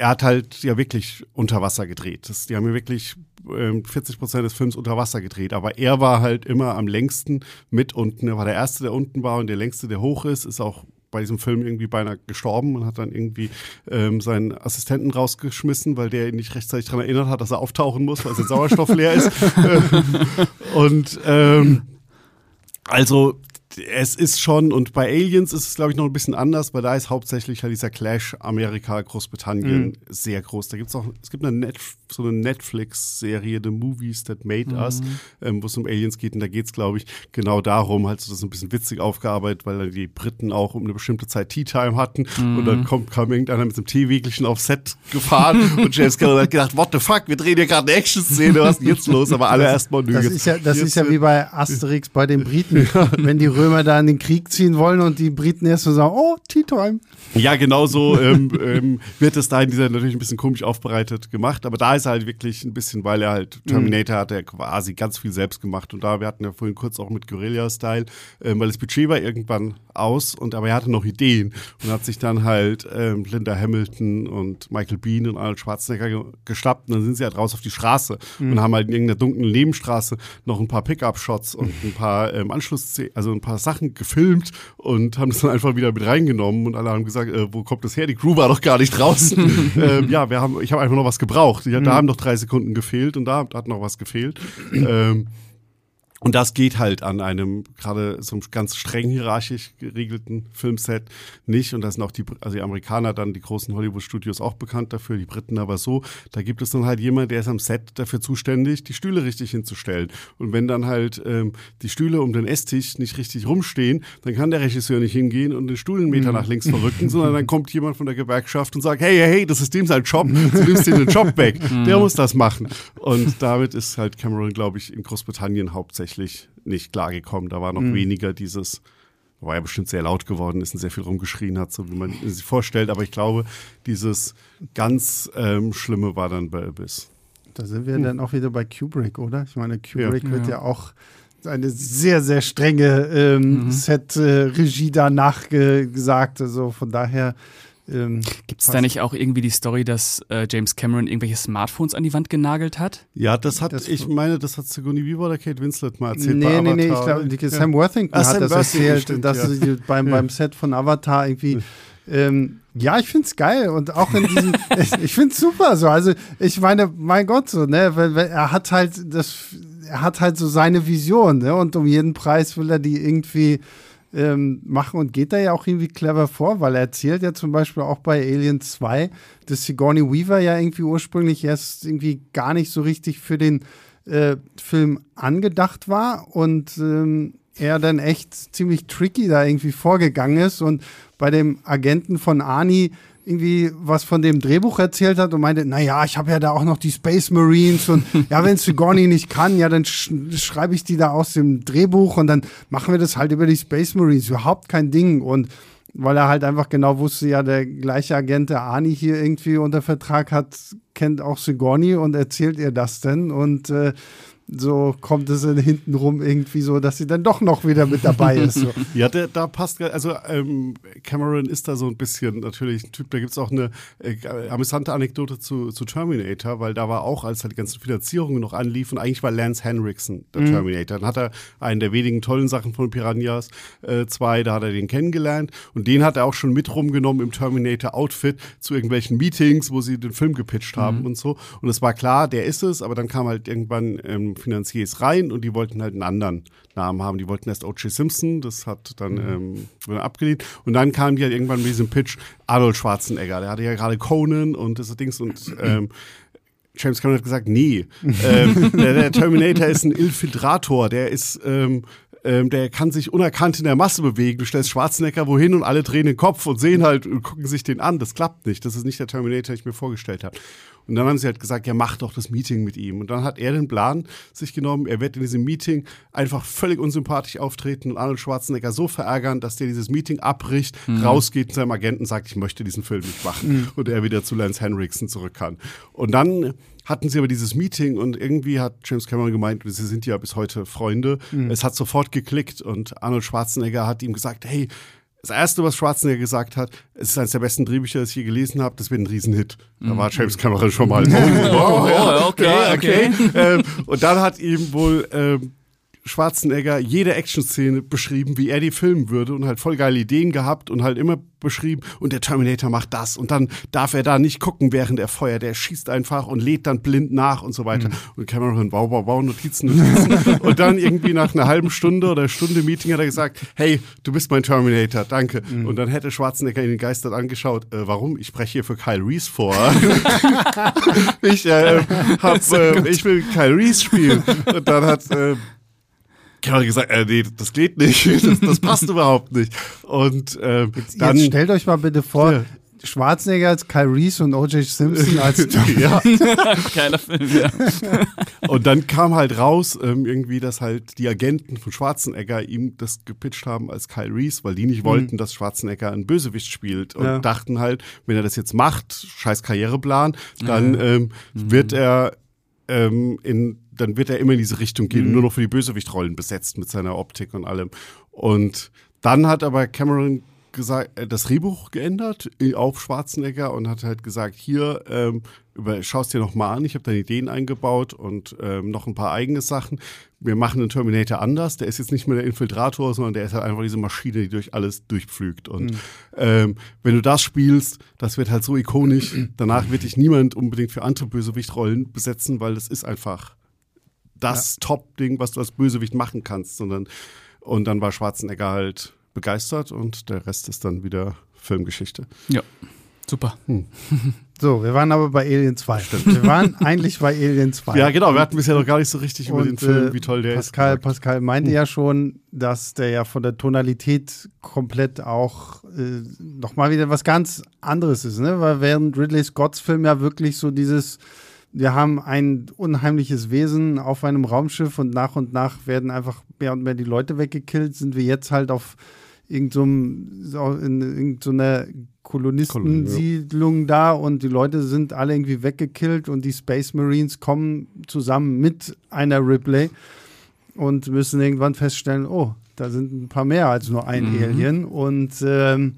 er hat halt ja wirklich unter Wasser gedreht. Das, die haben ja wirklich ähm, 40 Prozent des Films unter Wasser gedreht. Aber er war halt immer am längsten mit unten. Er war der Erste, der unten war und der Längste, der hoch ist. Ist auch bei diesem Film irgendwie beinahe gestorben und hat dann irgendwie ähm, seinen Assistenten rausgeschmissen, weil der ihn nicht rechtzeitig daran erinnert hat, dass er auftauchen muss, weil sein Sauerstoff leer ist. und ähm, also es ist schon, und bei Aliens ist es, glaube ich, noch ein bisschen anders, weil da ist hauptsächlich halt dieser Clash Amerika, Großbritannien mhm. sehr groß. Da gibt es auch, es gibt eine Netflix so eine Netflix-Serie, The Movies That Made mhm. Us, ähm, wo es um Aliens geht. Und da geht es, glaube ich, genau darum, halt so das ein bisschen witzig aufgearbeitet, weil dann die Briten auch um eine bestimmte Zeit Tea Time hatten. Mhm. Und dann kommt, kam irgendeiner mit einem Teewägelchen aufs Set gefahren und James Cameron hat gedacht, what the fuck, wir drehen hier gerade eine Action-Szene, was ist denn jetzt los? Aber alle erstmal nö. Das ist ja, das ist ja wie bei Asterix bei den Briten, wenn die Römer da in den Krieg ziehen wollen und die Briten erst so sagen, oh, Tea Time. Ja, genau so ähm, ähm, wird es da in dieser natürlich ein bisschen komisch aufbereitet gemacht. Aber da ist er halt wirklich ein bisschen, weil er halt Terminator mhm. hat er quasi ganz viel selbst gemacht. Und da, wir hatten ja vorhin kurz auch mit Guerilla-Style, ähm, weil das Budget war irgendwann aus und aber er hatte noch Ideen und hat sich dann halt ähm, Linda Hamilton und Michael Bean und Arnold Schwarzenegger ge geschnappt und dann sind sie halt raus auf die Straße mhm. und haben halt in irgendeiner dunklen Nebenstraße noch ein paar Pickup-Shots und ein paar ähm, Anschluss, also ein paar Sachen gefilmt und haben das dann einfach wieder mit reingenommen und alle haben gesagt, äh, wo kommt das her? Die Crew war doch gar nicht draußen. ähm, ja, wir haben, ich habe einfach noch was gebraucht. Ja, da mhm. haben noch drei Sekunden gefehlt und da hat noch was gefehlt. ähm, und das geht halt an einem gerade so einem ganz streng hierarchisch geregelten Filmset nicht. Und da sind auch die, also die Amerikaner dann, die großen Hollywood-Studios auch bekannt dafür, die Briten aber so. Da gibt es dann halt jemand, der ist am Set dafür zuständig, die Stühle richtig hinzustellen. Und wenn dann halt ähm, die Stühle um den Esstisch nicht richtig rumstehen, dann kann der Regisseur nicht hingehen und den Stuhl einen Meter mhm. nach links verrücken, sondern dann kommt jemand von der Gewerkschaft und sagt, hey, hey, hey, das ist dem sein Job, du nimmst dir den Job weg. Der muss das machen. Und damit ist halt Cameron, glaube ich, in Großbritannien hauptsächlich tatsächlich nicht klargekommen. Da war noch mhm. weniger dieses, wobei er bestimmt sehr laut geworden ist und sehr viel rumgeschrien hat, so wie man sich vorstellt. Aber ich glaube, dieses ganz ähm, Schlimme war dann bei Abyss. Da sind wir mhm. dann auch wieder bei Kubrick, oder? Ich meine, Kubrick ja. wird ja, ja auch eine sehr, sehr strenge ähm, mhm. Set-Regie äh, da nachgesagt. Also von daher Ähm, Gibt es da nicht auch irgendwie die Story, dass äh, James Cameron irgendwelche Smartphones an die Wand genagelt hat? Ja, das hat, das ich meine, das hat Sigourney Weaver oder Kate Winslet mal erzählt. Nee, nee, nee, ich glaube, ja. Sam Worthington ah, hat Sam das erzählt, stimmt, dass ja. sie beim, beim Set von Avatar irgendwie. Ähm, ja, ich find's geil und auch in diesem, ich, ich find's super so. Also ich meine, mein Gott so, ne, weil, weil er hat halt das, er hat halt so seine Vision, ne, und um jeden Preis will er die irgendwie ähm, machen und geht da ja auch irgendwie clever vor, weil er erzählt ja zum Beispiel auch bei Alien 2, dass Sigourney Weaver ja irgendwie ursprünglich erst irgendwie gar nicht so richtig für den äh, Film angedacht war und ähm, er dann echt ziemlich tricky da irgendwie vorgegangen ist und bei dem Agenten von Arnie irgendwie was von dem Drehbuch erzählt hat und meinte, naja, ich habe ja da auch noch die Space Marines und ja, wenn Sigourney nicht kann, ja, dann sch schreibe ich die da aus dem Drehbuch und dann machen wir das halt über die Space Marines. Überhaupt kein Ding. Und weil er halt einfach genau wusste, ja, der gleiche Agent, der Ani hier irgendwie unter Vertrag hat, kennt auch Sigourney und erzählt ihr das denn und äh, so kommt es hinten rum irgendwie so, dass sie dann doch noch wieder mit dabei ist. So. ja, der, da passt, also ähm, Cameron ist da so ein bisschen natürlich ein Typ, da gibt es auch eine äh, amüsante Anekdote zu, zu Terminator, weil da war auch, als halt die ganzen Finanzierungen noch anliefen, eigentlich war Lance Henriksen der mhm. Terminator. Dann hat er einen der wenigen tollen Sachen von Piranhas 2, äh, da hat er den kennengelernt und den hat er auch schon mit rumgenommen im Terminator-Outfit zu irgendwelchen Meetings, wo sie den Film gepitcht haben mhm. und so. Und es war klar, der ist es, aber dann kam halt irgendwann ähm, Finanziers rein und die wollten halt einen anderen Namen haben. Die wollten erst O.J. Simpson, das hat dann mhm. ähm, abgelehnt. Und dann kam die halt irgendwann mit diesem Pitch Arnold Schwarzenegger. Der hatte ja gerade Conan und das Dings und ähm, James Cameron hat gesagt, nee, ähm, der, der, Terminator ist ein Infiltrator, der ist ähm, ähm, der kann sich unerkannt in der Masse bewegen. Du stellst Schwarzenegger wohin und alle drehen den Kopf und sehen halt und gucken sich den an. Das klappt nicht. Das ist nicht der Terminator, den ich mir vorgestellt habe. Und dann haben sie halt gesagt, ja, mach doch das Meeting mit ihm. Und dann hat er den Plan sich genommen, er wird in diesem Meeting einfach völlig unsympathisch auftreten und Arnold Schwarzenegger so verärgern, dass der dieses Meeting abbricht, mhm. rausgeht und seinem Agenten sagt, ich möchte diesen Film nicht machen. Mhm. Und er wieder zu Lance Henriksen zurück kann. Und dann hatten sie aber dieses Meeting und irgendwie hat James Cameron gemeint, sie sind ja bis heute Freunde. Mhm. Es hat sofort geklickt und Arnold Schwarzenegger hat ihm gesagt, hey, das erste, was Schwarzenegger gesagt hat, es ist eines der besten Drehbücher, das ich je gelesen habe, das wird ein Riesenhit. Da war James Cameron schon mal. Oh, oh, ja, okay, ja, okay. okay. ähm, und dann hat ihm wohl ähm, Schwarzenegger jede Action-Szene beschrieben, wie er die filmen würde und halt voll geile Ideen gehabt und halt immer beschrieben und der Terminator macht das und dann darf er da nicht gucken, während er feuert. Der schießt einfach und lädt dann blind nach und so weiter. Mhm. Und Cameron, wow, wow, wow, Notizen, Notizen. und dann irgendwie nach einer halben Stunde oder Stunde Meeting hat er gesagt, hey, du bist mein Terminator, danke. Mhm. Und dann hätte Schwarzenegger ihn geistert angeschaut, äh, warum? Ich spreche hier für Kyle Reese vor. ich, äh, hab, äh, ich will Kyle Reese spielen. Und dann hat äh, ich habe gesagt, äh, nee, das geht nicht, das, das passt überhaupt nicht. Und ähm, jetzt, dann, jetzt stellt euch mal bitte vor, ja. Schwarzenegger als Kyle Reese und O.J. Simpson als ja. Geiler Film, ja. Und dann kam halt raus, ähm, irgendwie, dass halt die Agenten von Schwarzenegger ihm das gepitcht haben als Kyle Reese, weil die nicht mhm. wollten, dass Schwarzenegger einen Bösewicht spielt und ja. dachten halt, wenn er das jetzt macht, scheiß Karriereplan, dann ähm, mhm. wird er ähm, in dann wird er immer in diese Richtung gehen, mhm. nur noch für die Bösewichtrollen besetzt mit seiner Optik und allem. Und dann hat aber Cameron gesagt, äh, das Drehbuch geändert äh, auf Schwarzenegger und hat halt gesagt, hier, ähm, über, schau es dir noch mal an, ich habe da Ideen eingebaut und ähm, noch ein paar eigene Sachen. Wir machen den Terminator anders, der ist jetzt nicht mehr der Infiltrator, sondern der ist halt einfach diese Maschine, die durch alles durchpflügt. Und mhm. ähm, wenn du das spielst, das wird halt so ikonisch, danach wird dich niemand unbedingt für andere Bösewichtrollen besetzen, weil das ist einfach das ja. Top-Ding, was du als Bösewicht machen kannst, sondern und dann war Schwarzenegger halt begeistert und der Rest ist dann wieder Filmgeschichte. Ja, super. Hm. So, wir waren aber bei Alien 2. Stimmt. Wir waren eigentlich bei Alien 2. Ja, genau, wir hatten bisher noch gar nicht so richtig über den Film, äh, wie toll der Pascal, ist. Pascal meinte hm. ja schon, dass der ja von der Tonalität komplett auch äh, nochmal wieder was ganz anderes ist, ne? Weil während Ridley Scotts Film ja wirklich so dieses wir haben ein unheimliches Wesen auf einem Raumschiff und nach und nach werden einfach mehr und mehr die Leute weggekillt, sind wir jetzt halt auf irgendeinem, so in irgendeiner Kolonistensiedlung da und die Leute sind alle irgendwie weggekillt und die Space Marines kommen zusammen mit einer Ripley und müssen irgendwann feststellen, oh, da sind ein paar mehr als nur ein mhm. Alien und ähm,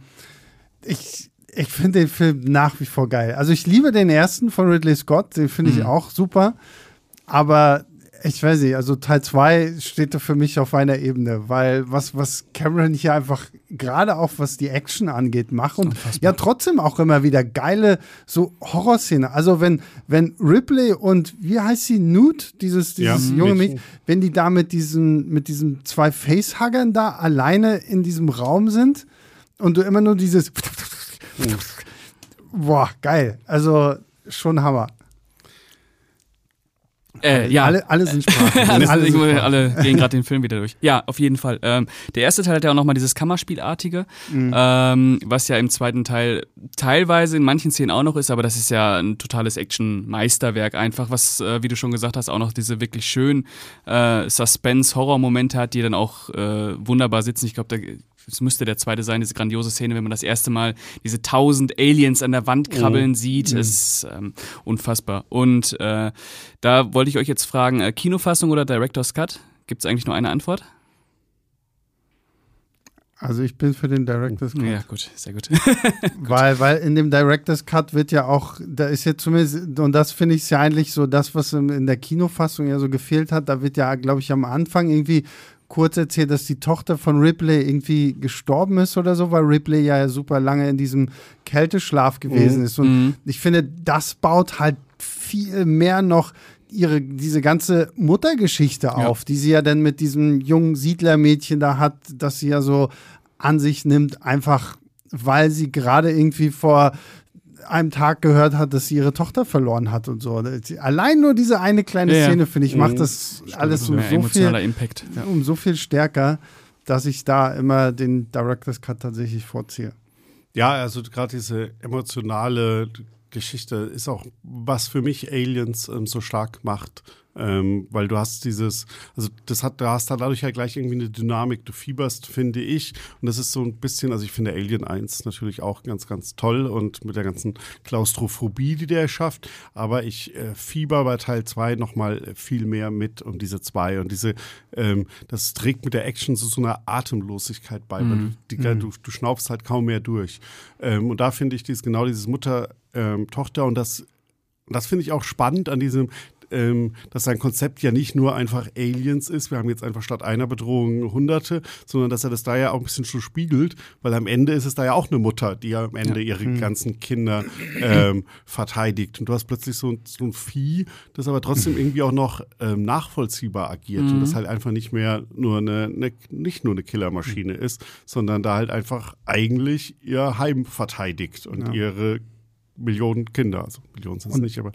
ich ich finde den Film nach wie vor geil. Also ich liebe den ersten von Ridley Scott, den finde ich mhm. auch super. Aber ich weiß nicht, also Teil 2 steht da für mich auf einer Ebene, weil was, was Cameron hier einfach gerade auch was die Action angeht, macht und ja trotzdem auch immer wieder geile so Horrorszene. Also wenn, wenn Ripley und wie heißt sie, Newt, dieses, dieses ja, junge Mädchen, wenn die da mit diesen, mit diesen zwei Facehuggern da alleine in diesem Raum sind und du immer nur dieses Boah, geil. Also schon Hammer. Äh, ja. Alle, alle sind sprachlos. alle, alle, sind sprachlos. alle gehen gerade den Film wieder durch. Ja, auf jeden Fall. Ähm, der erste Teil hat ja auch nochmal dieses Kammerspielartige, mhm. ähm, was ja im zweiten Teil teilweise in manchen Szenen auch noch ist, aber das ist ja ein totales Action-Meisterwerk einfach, was, äh, wie du schon gesagt hast, auch noch diese wirklich schönen äh, Suspense-Horror-Momente hat, die dann auch äh, wunderbar sitzen. Ich glaube, da es müsste der zweite sein, diese grandiose Szene, wenn man das erste Mal diese tausend Aliens an der Wand krabbeln mhm. sieht. Ist ähm, unfassbar. Und äh, da wollte ich euch jetzt fragen, äh, Kinofassung oder Director's Cut? Gibt es eigentlich nur eine Antwort? Also ich bin für den Director's Cut. Ja, gut, sehr gut. weil, weil in dem Director's Cut wird ja auch, da ist ja zumindest, und das finde ich ja eigentlich so, das, was in der Kinofassung ja so gefehlt hat, da wird ja, glaube ich, am Anfang irgendwie kurz erzählt, dass die Tochter von Ripley irgendwie gestorben ist oder so, weil Ripley ja super lange in diesem Kälteschlaf gewesen mhm. ist. Und mhm. ich finde, das baut halt viel mehr noch ihre diese ganze Muttergeschichte ja. auf, die sie ja dann mit diesem jungen Siedlermädchen da hat, das sie ja so an sich nimmt, einfach weil sie gerade irgendwie vor einem Tag gehört hat, dass sie ihre Tochter verloren hat und so. Allein nur diese eine kleine ja, Szene, finde ich, macht mhm. das Stimmt, alles um so, viel, Impact, ja. um so viel stärker, dass ich da immer den Director's Cut tatsächlich vorziehe. Ja, also gerade diese emotionale Geschichte ist auch, was für mich Aliens ähm, so stark macht. Ähm, weil du hast dieses, also das hat, du hast da dadurch ja gleich irgendwie eine Dynamik, du fieberst, finde ich. Und das ist so ein bisschen, also ich finde Alien 1 natürlich auch ganz, ganz toll und mit der ganzen Klaustrophobie, die der schafft. Aber ich äh, fieber bei Teil 2 nochmal viel mehr mit um diese zwei und diese, ähm, das trägt mit der Action so, so eine Atemlosigkeit bei, mhm. weil du, die, mhm. du, du schnaufst halt kaum mehr durch. Ähm, und da finde ich dieses, genau dieses Mutter-Tochter ähm, und das das finde ich auch spannend an diesem, ähm, dass sein Konzept ja nicht nur einfach Aliens ist, wir haben jetzt einfach statt einer Bedrohung Hunderte, sondern dass er das da ja auch ein bisschen schon spiegelt, weil am Ende ist es da ja auch eine Mutter, die ja am Ende ja. ihre mhm. ganzen Kinder ähm, verteidigt. Und du hast plötzlich so, so, ein Vieh, das aber trotzdem irgendwie auch noch ähm, nachvollziehbar agiert mhm. und das halt einfach nicht mehr nur eine, eine nicht nur eine Killermaschine mhm. ist, sondern da halt einfach eigentlich ihr Heim verteidigt und ja. ihre Millionen Kinder, also Millionen sind es nicht, aber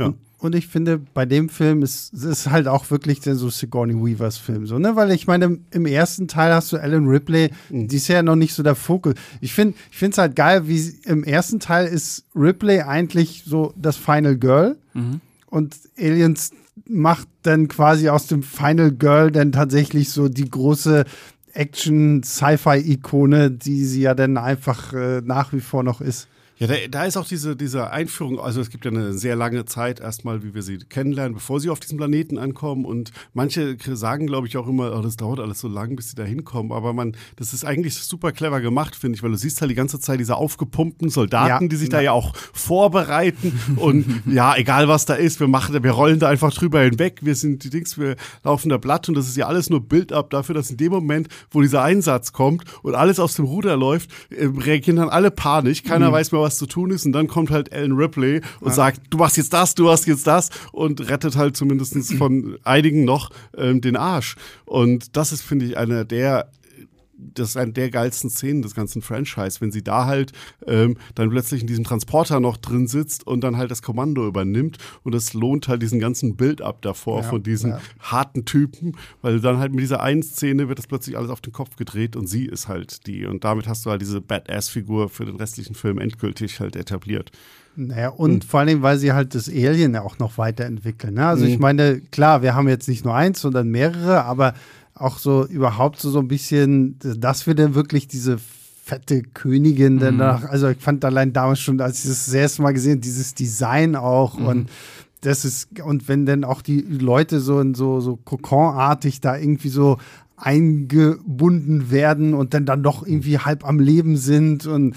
ja. Und, und, ich finde, bei dem Film ist es halt auch wirklich so Sigourney Weavers Film, so, ne? Weil ich meine, im ersten Teil hast du Ellen Ripley, mhm. die ist ja noch nicht so der Fokus. Ich finde es halt geil, wie im ersten Teil ist Ripley eigentlich so das Final Girl mhm. und Aliens macht dann quasi aus dem Final Girl dann tatsächlich so die große Action-Sci-Fi-Ikone, die sie ja dann einfach äh, nach wie vor noch ist. Ja, da, da ist auch diese, diese Einführung, also es gibt ja eine sehr lange Zeit erstmal, wie wir sie kennenlernen, bevor sie auf diesen Planeten ankommen. Und manche sagen, glaube ich, auch immer, oh, das dauert alles so lang, bis sie da hinkommen. Aber man, das ist eigentlich super clever gemacht, finde ich, weil du siehst halt die ganze Zeit diese aufgepumpten Soldaten, ja, die sich ja. da ja auch vorbereiten. und ja, egal was da ist, wir machen, wir rollen da einfach drüber hinweg. Wir sind die Dings, wir laufen da Blatt und das ist ja alles nur Build-up dafür, dass in dem Moment, wo dieser Einsatz kommt und alles aus dem Ruder läuft, äh, reagieren dann alle panisch. Keiner mhm. weiß mehr, was was zu tun ist. Und dann kommt halt Alan Ripley und ja. sagt, du machst jetzt das, du machst jetzt das und rettet halt zumindest von einigen noch ähm, den Arsch. Und das ist, finde ich, einer der das ist eine der geilsten Szenen des ganzen Franchise, wenn sie da halt ähm, dann plötzlich in diesem Transporter noch drin sitzt und dann halt das Kommando übernimmt und es lohnt halt diesen ganzen Build-up davor ja, von diesen ja. harten Typen, weil dann halt mit dieser einen Szene wird das plötzlich alles auf den Kopf gedreht und sie ist halt die und damit hast du halt diese Badass-Figur für den restlichen Film endgültig halt etabliert. Naja, und mhm. vor allem, weil sie halt das Alien auch noch weiterentwickeln. Ne? Also mhm. ich meine, klar, wir haben jetzt nicht nur eins, sondern mehrere, aber auch so überhaupt so, so ein bisschen, dass wir denn wirklich diese fette Königin mhm. danach, also ich fand allein damals schon, als ich das, das erste Mal gesehen dieses Design auch mhm. und das ist, und wenn dann auch die Leute so in so, so Kokonartig da irgendwie so eingebunden werden und dann dann doch irgendwie halb am Leben sind und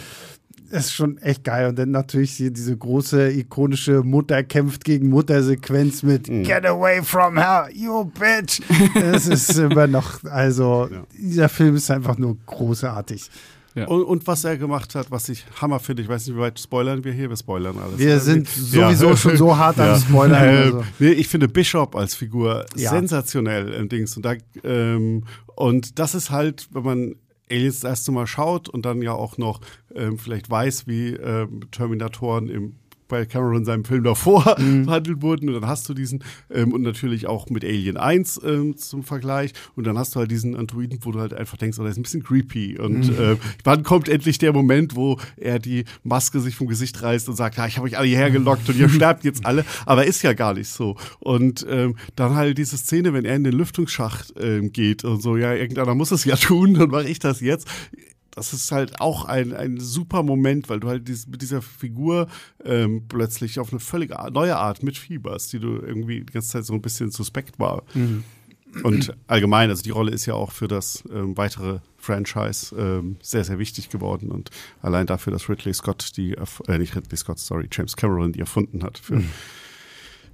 das ist schon echt geil. Und dann natürlich hier diese große, ikonische Mutter kämpft gegen Mutter-Sequenz mit mhm. Get away from her, you bitch. Das ist immer noch, also ja. dieser Film ist einfach nur großartig. Ja. Und, und, was er gemacht hat, was ich Hammer finde, ich weiß nicht, wie weit spoilern wir hier, wir spoilern alles. Wir sind sowieso ja. schon so hart am Spoilern. Äh, also. nee, ich finde Bishop als Figur sensationell im Dings. Und, da, ähm, und das ist halt, wenn man Aliens das erste Mal schaut und dann ja auch noch ähm, vielleicht weiß, wie ähm, Terminatoren im bei Cameron in seinem Film davor mhm. verhandelt wurden. Und dann hast du diesen, ähm, und natürlich auch mit Alien 1 ähm, zum Vergleich. Und dann hast du halt diesen Androiden, wo du halt einfach denkst, oh, der ist ein bisschen creepy. Und mhm. äh, wann kommt endlich der Moment, wo er die Maske sich vom Gesicht reißt und sagt, ja, ich habe euch alle hierher gelockt und ihr sterbt jetzt alle. Aber ist ja gar nicht so. Und ähm, dann halt diese Szene, wenn er in den Lüftungsschacht ähm, geht und so, ja, irgendeiner muss es ja tun, dann mache ich das jetzt das ist halt auch ein, ein super Moment, weil du halt dies, mit dieser Figur ähm, plötzlich auf eine völlig neue Art mitfieberst, die du irgendwie die ganze Zeit so ein bisschen suspekt war. Mhm. Und allgemein, also die Rolle ist ja auch für das ähm, weitere Franchise ähm, sehr, sehr wichtig geworden. Und allein dafür, dass Ridley Scott die, äh, nicht Ridley Scott, sorry, James Cameron die erfunden hat für mhm.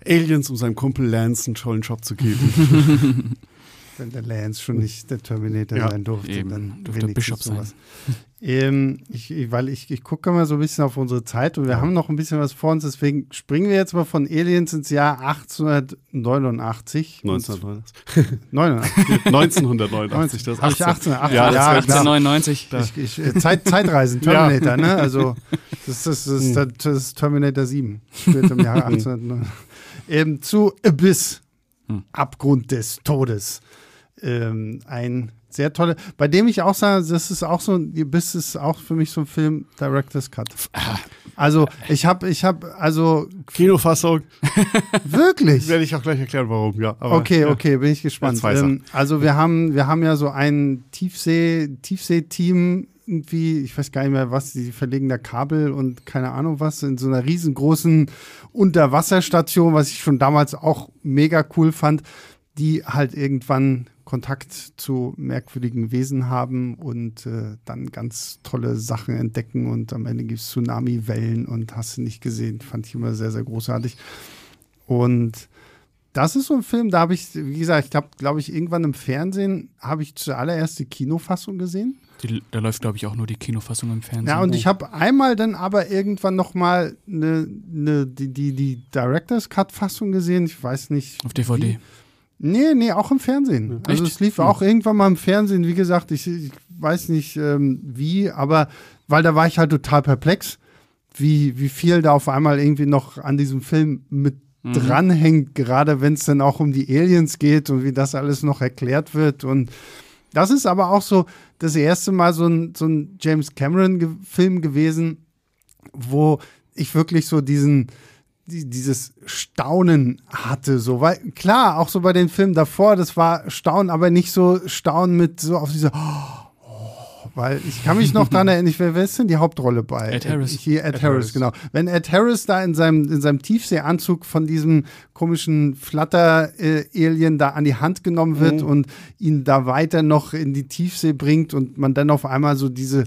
Aliens, um seinem Kumpel Lance einen tollen Job zu geben. wenn der Lance schon nicht der Terminator ja, sein durfte, eben. dann durfte Bishop sowas. ähm, ich, weil ich, ich gucke mal so ein bisschen auf unsere Zeit und wir ja. haben noch ein bisschen was vor uns, deswegen springen wir jetzt mal von Aliens ins Jahr 1889. 1989. 1989, das Habe ich 1889? Ja, ja 1899. Ich, ich, äh, Zeit, Zeitreisen, Terminator, ne? Also das, das, das, das, das ist Terminator 7, später im Jahr 1889. ähm, zu Abyss. Hm. Abgrund des Todes. Ähm, ein sehr toller, bei dem ich auch sage, das ist auch so, Abyss ist auch für mich so ein Film Director's Cut. Also ich habe, ich habe, also Kinofassung. Wirklich? Werde ich auch gleich erklären, warum. Ja. Aber, okay, ja. okay, bin ich gespannt. Ähm, also wir haben, wir haben ja so ein Tiefsee, Tiefsee-Team irgendwie, ich weiß gar nicht mehr was, die verlegen da Kabel und keine Ahnung was, in so einer riesengroßen Unterwasserstation, was ich schon damals auch mega cool fand, die halt irgendwann Kontakt zu merkwürdigen Wesen haben und äh, dann ganz tolle Sachen entdecken und am Ende gibt es Tsunami-Wellen und hast du nicht gesehen. Fand ich immer sehr, sehr großartig. Und das ist so ein Film, da habe ich, wie gesagt, ich glaube, glaube ich, irgendwann im Fernsehen habe ich zuallererst die Kinofassung gesehen. Die, da läuft, glaube ich, auch nur die Kinofassung im Fernsehen. Ja, und ich habe einmal dann aber irgendwann noch mal ne, ne, die, die, die Director's Cut-Fassung gesehen. Ich weiß nicht. Auf DVD. Wie. Nee, nee, auch im Fernsehen. Ja, also es lief auch irgendwann mal im Fernsehen. Wie gesagt, ich, ich weiß nicht ähm, wie, aber weil da war ich halt total perplex, wie, wie viel da auf einmal irgendwie noch an diesem Film mit mhm. dranhängt, gerade wenn es dann auch um die Aliens geht und wie das alles noch erklärt wird. Und das ist aber auch so das erste Mal so ein, so ein James Cameron-Film gewesen, wo ich wirklich so diesen, dieses Staunen hatte, so, weil klar, auch so bei den Filmen davor, das war Staunen, aber nicht so Staunen mit so auf diese, oh, weil ich kann mich noch daran erinnern, wer, wer ist denn die Hauptrolle bei? Ed Harris. Hier Ed, Ed Harris, Harris, genau. Wenn Ed Harris da in seinem, in seinem Tiefseeanzug von diesem komischen Flatter-Alien da an die Hand genommen wird mhm. und ihn da weiter noch in die Tiefsee bringt und man dann auf einmal so diese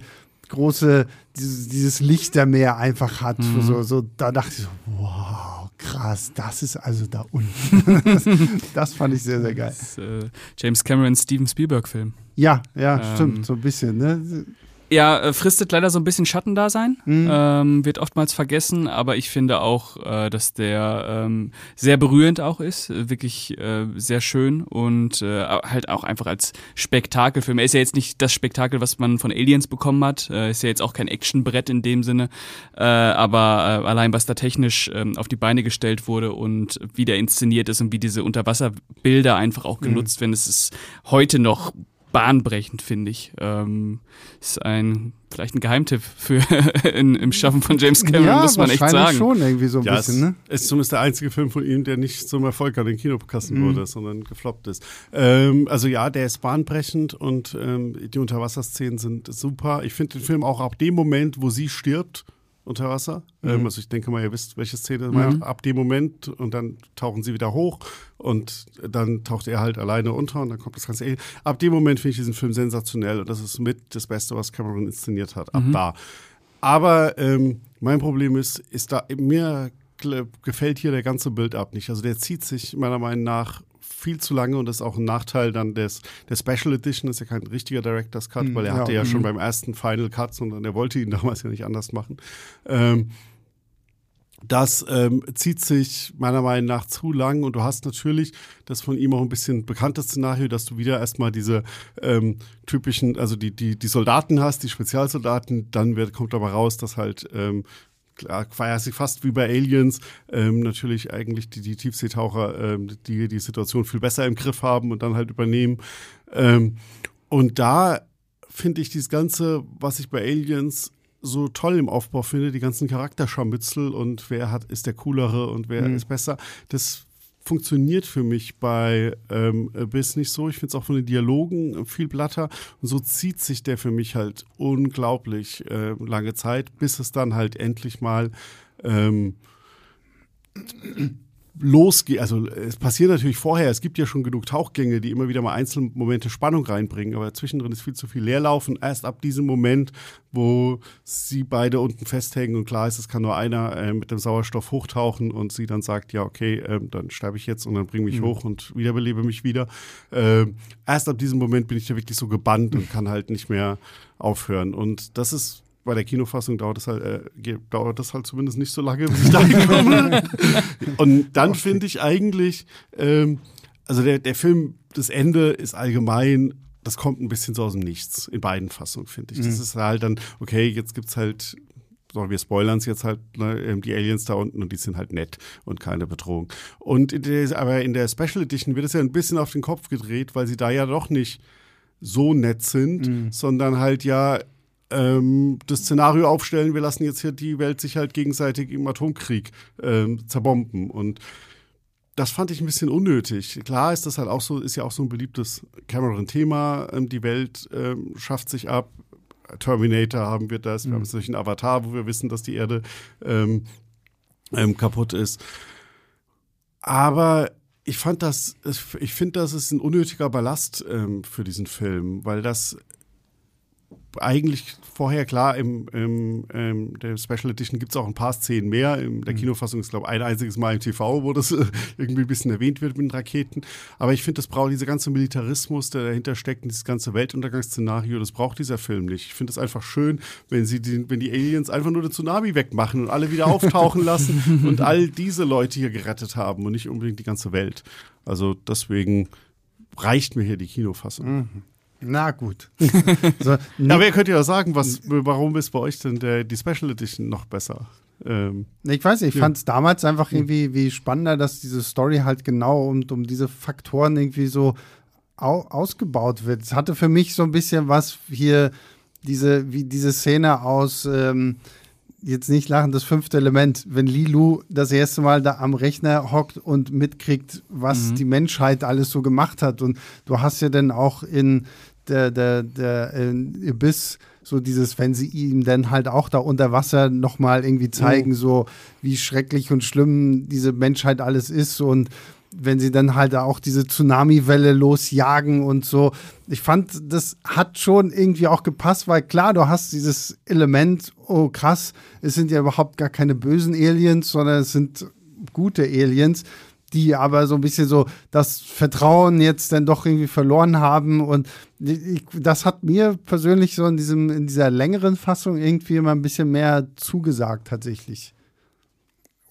große, dieses, dieses Lichtermeer einfach hat. Mhm. So, so, da dachte ich so, wow, krass, das ist also da unten. das, das, fand ich sehr, sehr geil. Das äh, James Cameron Steven Spielberg-Film. Ja, ja, ähm, stimmt, so ein bisschen, ne? Ja, äh, fristet leider so ein bisschen Schattendasein, mhm. ähm, wird oftmals vergessen, aber ich finde auch, äh, dass der ähm, sehr berührend auch ist, wirklich äh, sehr schön und äh, halt auch einfach als Spektakelfilm. Er ist ja jetzt nicht das Spektakel, was man von Aliens bekommen hat, äh, ist ja jetzt auch kein Actionbrett in dem Sinne, äh, aber äh, allein was da technisch äh, auf die Beine gestellt wurde und wie der inszeniert ist und wie diese Unterwasserbilder einfach auch mhm. genutzt mhm. werden, es ist heute noch bahnbrechend, finde ich. Ähm, ist ein vielleicht ein Geheimtipp für in, im Schaffen von James Cameron, ja, muss man echt sagen. schon irgendwie so ein ja, bisschen, ne? Es ist zumindest der einzige Film von ihm, der nicht zum Erfolg an den Kinokassen mhm. wurde, sondern gefloppt ist. Ähm, also ja, der ist bahnbrechend und ähm, die Unterwasserszenen sind super. Ich finde den Film auch ab dem Moment, wo sie stirbt, unter Wasser. Mhm. Ähm, also ich denke mal, ihr wisst, welche Szene mhm. ab dem Moment und dann tauchen sie wieder hoch und dann taucht er halt alleine unter und dann kommt das ganze. Ab dem Moment finde ich diesen Film sensationell und das ist mit das Beste, was Cameron inszeniert hat. Ab mhm. da. Aber ähm, mein Problem ist, ist da mir gefällt hier der ganze Build-up nicht. Also der zieht sich meiner Meinung nach viel zu lange und das ist auch ein Nachteil dann des, der Special Edition, das ist ja kein richtiger Director's Cut, mhm, weil er ja, hatte ja schon mhm. beim ersten Final Cut, sondern er wollte ihn damals ja nicht anders machen. Ähm, das ähm, zieht sich meiner Meinung nach zu lang und du hast natürlich das von ihm auch ein bisschen bekanntes Szenario, dass du wieder erstmal diese ähm, typischen, also die, die, die Soldaten hast, die Spezialsoldaten, dann wird, kommt aber raus, dass halt ähm, klar, quasi fast wie bei Aliens, ähm, natürlich eigentlich die, die Tiefseetaucher, ähm, die die Situation viel besser im Griff haben und dann halt übernehmen. Ähm, und da finde ich dieses Ganze, was ich bei Aliens so toll im Aufbau finde, die ganzen Charakterscharmützel und wer hat, ist der coolere und wer mhm. ist besser, das funktioniert für mich bei ähm, Abyss nicht so. Ich finde es auch von den Dialogen viel blatter. Und so zieht sich der für mich halt unglaublich äh, lange Zeit, bis es dann halt endlich mal ähm, losgeht. Also es passiert natürlich vorher, es gibt ja schon genug Tauchgänge, die immer wieder mal einzelne Momente Spannung reinbringen, aber zwischendrin ist viel zu viel Leerlauf und erst ab diesem Moment, wo sie beide unten festhängen und klar ist, es kann nur einer äh, mit dem Sauerstoff hochtauchen und sie dann sagt, ja okay, äh, dann sterbe ich jetzt und dann bring mich mhm. hoch und wiederbelebe mich wieder. Äh, erst ab diesem Moment bin ich da wirklich so gebannt und kann halt nicht mehr aufhören und das ist bei der Kinofassung dauert es halt, äh, dauert das halt zumindest nicht so lange, bis ich da komme. und dann finde ich eigentlich, ähm, also der, der Film, das Ende ist allgemein, das kommt ein bisschen so aus dem Nichts, in beiden Fassungen, finde ich. Mhm. Das ist halt dann, okay, jetzt gibt es halt so, wir spoilern es jetzt halt, ne, ähm, die Aliens da unten und die sind halt nett und keine Bedrohung. Und in der, aber in der Special Edition wird es ja ein bisschen auf den Kopf gedreht, weil sie da ja doch nicht so nett sind, mhm. sondern halt ja ähm, das Szenario aufstellen, wir lassen jetzt hier die Welt sich halt gegenseitig im Atomkrieg ähm, zerbomben. Und das fand ich ein bisschen unnötig. Klar ist das halt auch so, ist ja auch so ein beliebtes Cameron-Thema. Ähm, die Welt ähm, schafft sich ab. Terminator haben wir das. Wir mhm. haben solch einen Avatar, wo wir wissen, dass die Erde ähm, ähm, kaputt ist. Aber ich fand das, ich finde, das ist ein unnötiger Ballast ähm, für diesen Film, weil das eigentlich vorher klar, im, im, im ähm, der Special Edition gibt es auch ein paar Szenen mehr. In der mhm. Kinofassung ist, glaube ich, ein einziges Mal im TV, wo das äh, irgendwie ein bisschen erwähnt wird mit den Raketen. Aber ich finde, das braucht dieser ganze Militarismus, der dahinter steckt, und dieses ganze Weltuntergangsszenario, das braucht dieser Film nicht. Ich finde es einfach schön, wenn sie die, wenn die Aliens einfach nur den Tsunami wegmachen und alle wieder auftauchen lassen und all diese Leute hier gerettet haben und nicht unbedingt die ganze Welt. Also deswegen reicht mir hier die Kinofassung. Mhm. Na gut. so, aber ihr könnt ja sagen, was, warum ist bei euch denn der, die Special Edition noch besser? Ähm, ich weiß nicht, ich ja. fand es damals einfach hm. irgendwie wie spannender, dass diese Story halt genau um, um diese Faktoren irgendwie so au ausgebaut wird. Es hatte für mich so ein bisschen was hier, diese, wie diese Szene aus ähm, jetzt nicht lachen, das fünfte Element, wenn Lilu das erste Mal da am Rechner hockt und mitkriegt, was mhm. die Menschheit alles so gemacht hat. Und du hast ja dann auch in der, der, der äh, Abyss, so dieses, wenn sie ihm dann halt auch da unter Wasser nochmal irgendwie zeigen, oh. so wie schrecklich und schlimm diese Menschheit alles ist und wenn sie dann halt auch diese Tsunami-Welle losjagen und so. Ich fand, das hat schon irgendwie auch gepasst, weil klar, du hast dieses Element, oh krass, es sind ja überhaupt gar keine bösen Aliens, sondern es sind gute Aliens die aber so ein bisschen so das Vertrauen jetzt dann doch irgendwie verloren haben. Und ich, das hat mir persönlich so in, diesem, in dieser längeren Fassung irgendwie immer ein bisschen mehr zugesagt, tatsächlich.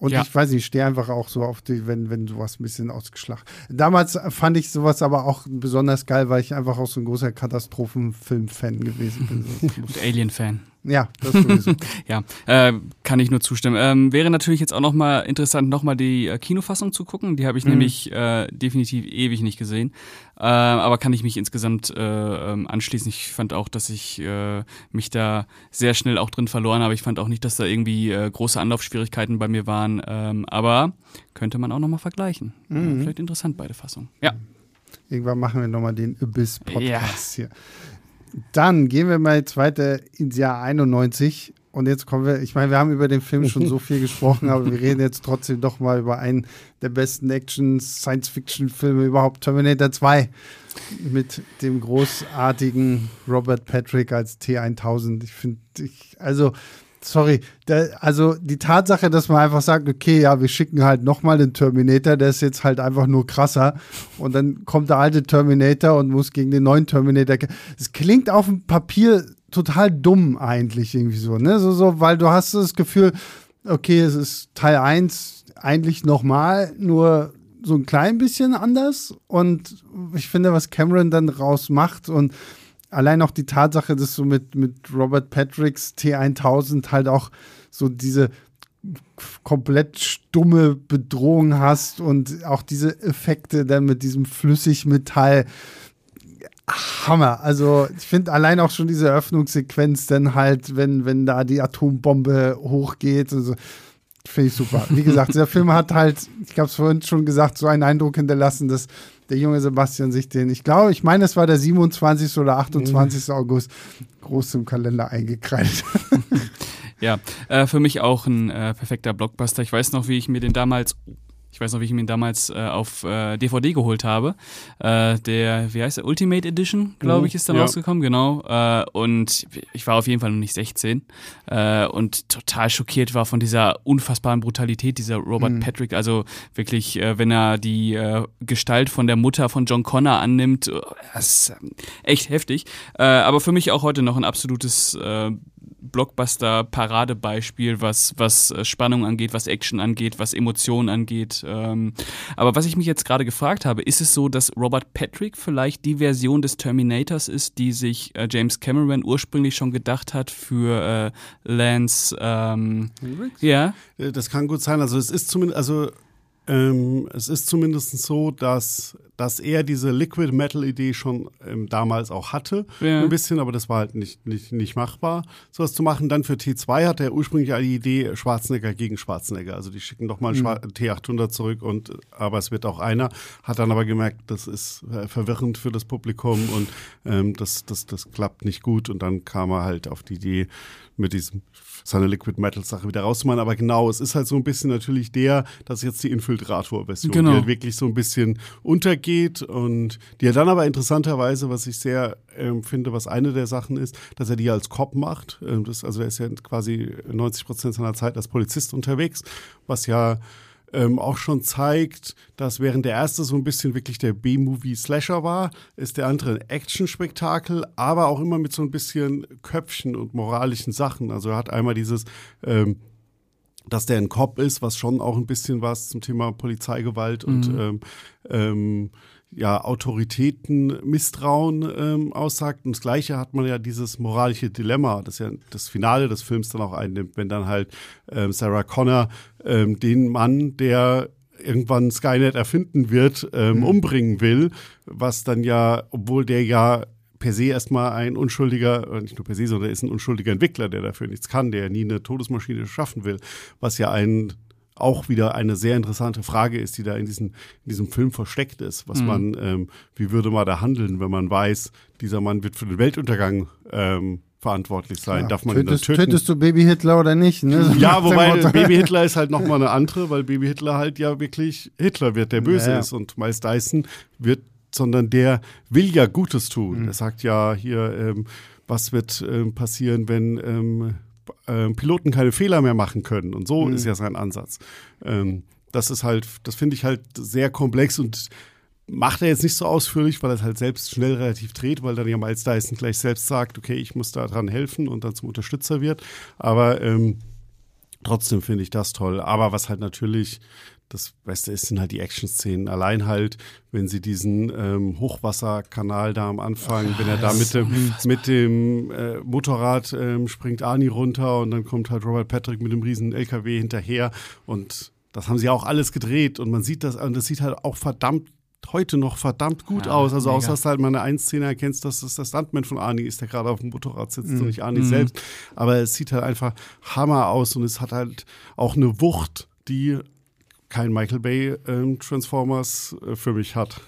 Und ja. ich weiß nicht, ich stehe einfach auch so auf die, wenn, wenn sowas ein bisschen ausgeschlacht. Damals fand ich sowas aber auch besonders geil, weil ich einfach auch so ein großer Katastrophenfilm-Fan gewesen bin. Alien-Fan. Ja, das sowieso. ja, äh, kann ich nur zustimmen. Ähm, wäre natürlich jetzt auch nochmal interessant, nochmal die äh, Kinofassung zu gucken. Die habe ich mhm. nämlich äh, definitiv ewig nicht gesehen. Äh, aber kann ich mich insgesamt äh, ähm, anschließen. Ich fand auch, dass ich äh, mich da sehr schnell auch drin verloren habe. Ich fand auch nicht, dass da irgendwie äh, große Anlaufschwierigkeiten bei mir waren. Ähm, aber könnte man auch nochmal vergleichen. Mhm. Vielleicht interessant, beide Fassungen. Ja. Irgendwann machen wir nochmal den Abyss-Podcast ja. hier. Dann gehen wir mal jetzt weiter ins Jahr 91. Und jetzt kommen wir, ich meine, wir haben über den Film schon so viel gesprochen, aber wir reden jetzt trotzdem doch mal über einen der besten Action-Science-Fiction-Filme überhaupt, Terminator 2. Mit dem großartigen Robert Patrick als T1000. Ich finde, ich, also sorry, da, also die Tatsache, dass man einfach sagt, okay, ja, wir schicken halt nochmal den Terminator, der ist jetzt halt einfach nur krasser und dann kommt der alte Terminator und muss gegen den neuen Terminator. Es klingt auf dem Papier total dumm eigentlich irgendwie so, ne? So, so, weil du hast das Gefühl, okay, es ist Teil 1 eigentlich nochmal, nur so ein klein bisschen anders und ich finde, was Cameron dann raus macht und allein auch die Tatsache, dass du mit, mit Robert Patricks T1000 halt auch so diese komplett stumme Bedrohung hast und auch diese Effekte dann mit diesem Flüssigmetall. Hammer. Also ich finde allein auch schon diese Öffnungssequenz dann halt, wenn, wenn da die Atombombe hochgeht. Also, Finde ich super. Wie gesagt, dieser Film hat halt, ich habe es vorhin schon gesagt, so einen Eindruck hinterlassen, dass der junge Sebastian sich den, ich glaube, ich meine, es war der 27. oder 28. Mhm. August, groß im Kalender eingekreidet. ja, äh, für mich auch ein äh, perfekter Blockbuster. Ich weiß noch, wie ich mir den damals ich weiß noch, wie ich ihn damals äh, auf äh, DVD geholt habe. Äh, der, wie heißt der, Ultimate Edition, glaube mhm. ich, ist dann ja. rausgekommen, genau. Äh, und ich war auf jeden Fall noch nicht 16 äh, und total schockiert war von dieser unfassbaren Brutalität dieser Robert mhm. Patrick. Also wirklich, äh, wenn er die Gestalt von der Mutter von John Connor annimmt, das ist ähm, echt heftig. Aber für mich auch heute noch ein absolutes Blockbuster-Paradebeispiel, was, was äh, Spannung angeht, was Action angeht, was Emotionen angeht. Ähm, aber was ich mich jetzt gerade gefragt habe, ist es so, dass Robert Patrick vielleicht die Version des Terminators ist, die sich äh, James Cameron ursprünglich schon gedacht hat für äh, Lance? Ähm, ja. Äh, das kann gut sein. Also es ist zumindest, also ähm, es ist zumindest so, dass, dass er diese Liquid Metal Idee schon ähm, damals auch hatte, ja. ein bisschen, aber das war halt nicht, nicht, nicht machbar, sowas zu machen. Dann für T2 hatte er ursprünglich die Idee Schwarzenegger gegen Schwarzenegger. Also die schicken doch mal mhm. T800 zurück und aber es wird auch einer. Hat dann aber gemerkt, das ist äh, verwirrend für das Publikum und ähm, das, das, das klappt nicht gut. Und dann kam er halt auf die Idee mit diesem seine Liquid Metal Sache wieder rauszumachen. Aber genau, es ist halt so ein bisschen natürlich der, das ist jetzt die Infiltrator-Version, genau. die halt wirklich so ein bisschen untergeht und die er dann aber interessanterweise, was ich sehr ähm, finde, was eine der Sachen ist, dass er die als Cop macht. Ähm, das, also er ist ja quasi 90 Prozent seiner Zeit als Polizist unterwegs, was ja ähm, auch schon zeigt, dass während der erste so ein bisschen wirklich der B-Movie-Slasher war, ist der andere ein Action-Spektakel, aber auch immer mit so ein bisschen Köpfchen und moralischen Sachen. Also er hat einmal dieses ähm, dass der ein Cop ist, was schon auch ein bisschen was zum Thema Polizeigewalt und mhm. ähm, ähm, ja, Autoritäten Misstrauen ähm, aussagt. Und das Gleiche hat man ja dieses moralische Dilemma, das ja das Finale des Films dann auch einnimmt, wenn dann halt ähm, Sarah Connor ähm, den Mann, der irgendwann Skynet erfinden wird, ähm, mhm. umbringen will, was dann ja, obwohl der ja per se erstmal ein unschuldiger, nicht nur per se, sondern er ist ein unschuldiger Entwickler, der dafür nichts kann, der nie eine Todesmaschine schaffen will, was ja ein auch wieder eine sehr interessante Frage ist, die da in, diesen, in diesem Film versteckt ist. Was mhm. man, ähm, wie würde man da handeln, wenn man weiß, dieser Mann wird für den Weltuntergang ähm, verantwortlich sein. Ja, Darf man tötest, ihn dann töten? Tötest du Baby Hitler oder nicht? Ne? Ja, wobei Baby Hitler ist halt nochmal eine andere, weil Baby Hitler halt ja wirklich Hitler wird, der böse naja. ist. Und Miles Dyson wird, sondern der will ja Gutes tun. Mhm. Er sagt ja hier, ähm, was wird ähm, passieren, wenn ähm, äh, Piloten keine Fehler mehr machen können. Und so mhm. ist ja sein Ansatz. Ähm, das ist halt, das finde ich halt sehr komplex und macht er jetzt nicht so ausführlich, weil er es halt selbst schnell relativ dreht, weil dann ja Miles Dyson gleich selbst sagt, okay, ich muss da dran helfen und dann zum Unterstützer wird. Aber ähm, trotzdem finde ich das toll. Aber was halt natürlich das Beste ist, sind halt die Action-Szenen. Allein halt, wenn sie diesen ähm, Hochwasserkanal da am Anfang, Ach, wenn er da mit dem, mit dem äh, Motorrad ähm, springt Arnie runter und dann kommt halt Robert Patrick mit dem riesen LKW hinterher und das haben sie auch alles gedreht und man sieht das, und das sieht halt auch verdammt heute noch verdammt gut ja, aus. Also mega. außer dass du halt mal eine 1-Szene erkennst, dass das der Stuntman von Arnie ist, der gerade auf dem Motorrad sitzt mm. und nicht Arnie mm. selbst. Aber es sieht halt einfach Hammer aus und es hat halt auch eine Wucht, die kein Michael Bay ähm, Transformers äh, für mich hat.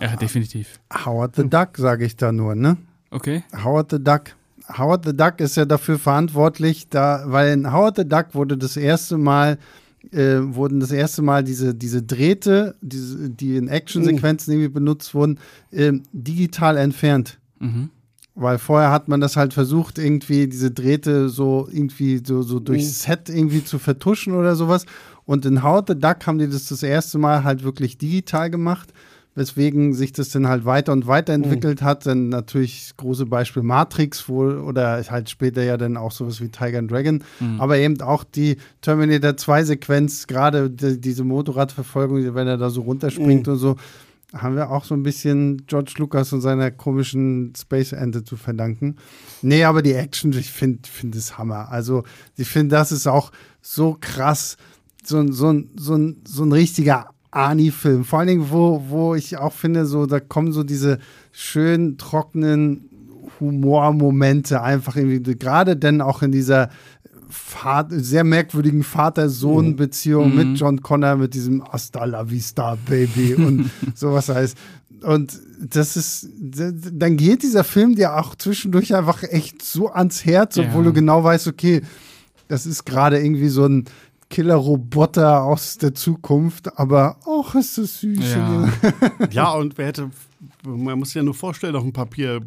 ja, definitiv. Howard the Duck, sage ich da nur, ne? Okay. Howard the Duck. Howard the Duck ist ja dafür verantwortlich, da, weil in Howard the Duck wurde das erste Mal äh, wurden das erste Mal diese, diese Drähte, diese, die in Actionsequenzen mhm. irgendwie benutzt wurden, äh, digital entfernt. Mhm. weil vorher hat man das halt versucht, irgendwie diese Drähte so irgendwie so, so durchs mhm. Set irgendwie zu vertuschen oder sowas. Und in How the Duck haben die das das erste Mal halt wirklich digital gemacht, weswegen sich das dann halt weiter und weiter entwickelt mhm. hat. Dann natürlich das große Beispiel Matrix wohl oder halt später ja dann auch sowas wie Tiger and Dragon. Mhm. Aber eben auch die Terminator 2 Sequenz, gerade die, diese Motorradverfolgung, wenn er da so runterspringt mhm. und so haben wir auch so ein bisschen George Lucas und seiner komischen Space-Ente zu verdanken. Nee, aber die Action, ich finde find es Hammer. Also, ich finde, das ist auch so krass, so, so, so, so ein richtiger Ani-Film. Vor allen Dingen, wo, wo ich auch finde, so, da kommen so diese schönen, trockenen Humormomente einfach irgendwie, gerade denn auch in dieser Vater, sehr merkwürdigen Vater-Sohn-Beziehung mhm. mit John Connor, mit diesem Hasta la vista, Baby und sowas heißt. Und das ist, dann geht dieser Film dir auch zwischendurch einfach echt so ans Herz, obwohl ja. du genau weißt, okay, das ist gerade irgendwie so ein Killer-Roboter aus der Zukunft, aber auch ist das süß. Ja. ja, und wer hätte, man muss sich ja nur vorstellen, auf dem Papier,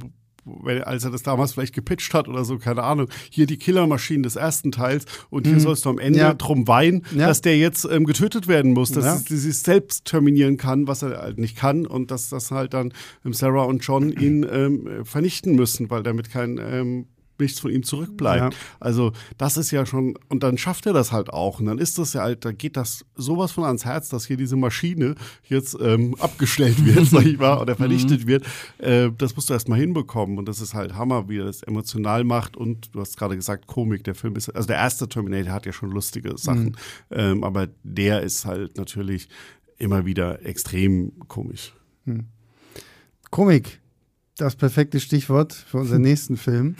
als er das damals vielleicht gepitcht hat oder so, keine Ahnung, hier die Killermaschinen des ersten Teils und hier mhm. sollst du am Ende ja. drum weinen, ja. dass der jetzt ähm, getötet werden muss, dass ja. sie sich selbst terminieren kann, was er halt nicht kann und dass das halt dann ähm, Sarah und John ihn ähm, vernichten müssen, weil damit kein ähm, nichts von ihm zurückbleibt. Ja. Also das ist ja schon, und dann schafft er das halt auch. Und dann ist das ja halt, da geht das sowas von ans Herz, dass hier diese Maschine jetzt ähm, abgestellt wird, sag ich mal, oder vernichtet mhm. wird. Äh, das musst du erstmal hinbekommen. Und das ist halt Hammer, wie er das emotional macht. Und du hast gerade gesagt, Komik, der Film ist, also der erste Terminator hat ja schon lustige Sachen. Mhm. Ähm, aber der ist halt natürlich immer wieder extrem komisch. Mhm. Komik, das perfekte Stichwort für unseren nächsten Film.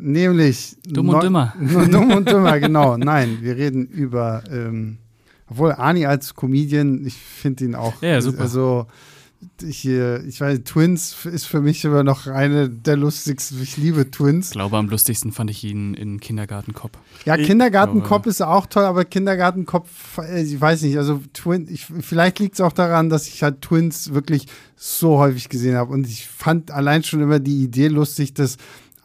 Nämlich. Dumm und Dümmer. Dumm und Dümmer, genau. Nein, wir reden über. Ähm, obwohl Ani als Comedian, ich finde ihn auch. Ja, super. Also, ich, ich weiß, Twins ist für mich immer noch eine der lustigsten. Ich liebe Twins. Ich glaube, am lustigsten fand ich ihn in Kindergartenkopf. Ja, Kindergartenkopf ist auch toll, aber Kindergartenkopf, äh, ich weiß nicht, also Twins, ich, vielleicht liegt es auch daran, dass ich halt Twins wirklich so häufig gesehen habe. Und ich fand allein schon immer die Idee lustig, dass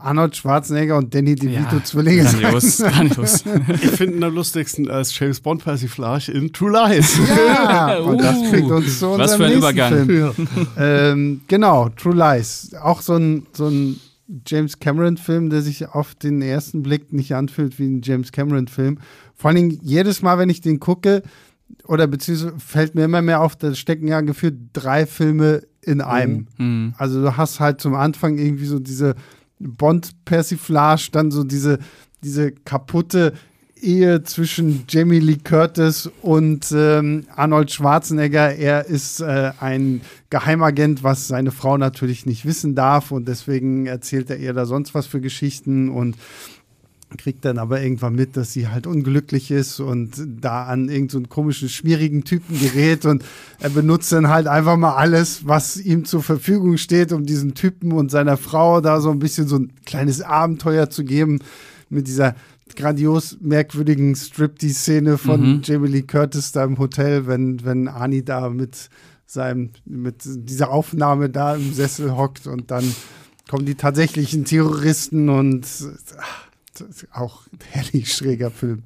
Arnold Schwarzenegger und Danny DeVito ja, Zwillinge grandios, grandios. Ich finde am lustigsten als James Bond Persiflage in True Lies. Ja, und das bringt uns zu Was für ein Übergang. Film. ähm, genau, True Lies. Auch so ein, so ein James Cameron-Film, der sich auf den ersten Blick nicht anfühlt wie ein James Cameron-Film. Vor allen Dingen jedes Mal, wenn ich den gucke, oder beziehungsweise fällt mir immer mehr auf, da stecken ja gefühlt drei Filme in einem. Mhm. Also du hast halt zum Anfang irgendwie so diese Bond-Persiflage, dann so diese, diese kaputte Ehe zwischen Jamie Lee Curtis und ähm, Arnold Schwarzenegger. Er ist äh, ein Geheimagent, was seine Frau natürlich nicht wissen darf und deswegen erzählt er ihr da sonst was für Geschichten und kriegt dann aber irgendwann mit, dass sie halt unglücklich ist und da an irgendeinen so komischen, schwierigen Typen gerät und er benutzt dann halt einfach mal alles, was ihm zur Verfügung steht, um diesen Typen und seiner Frau da so ein bisschen so ein kleines Abenteuer zu geben mit dieser grandios merkwürdigen Striptease-Szene von mhm. Jamie Lee Curtis da im Hotel, wenn, wenn Ani da mit seinem, mit dieser Aufnahme da im Sessel hockt und dann kommen die tatsächlichen Terroristen und ach, auch ein herrlich schräger Film.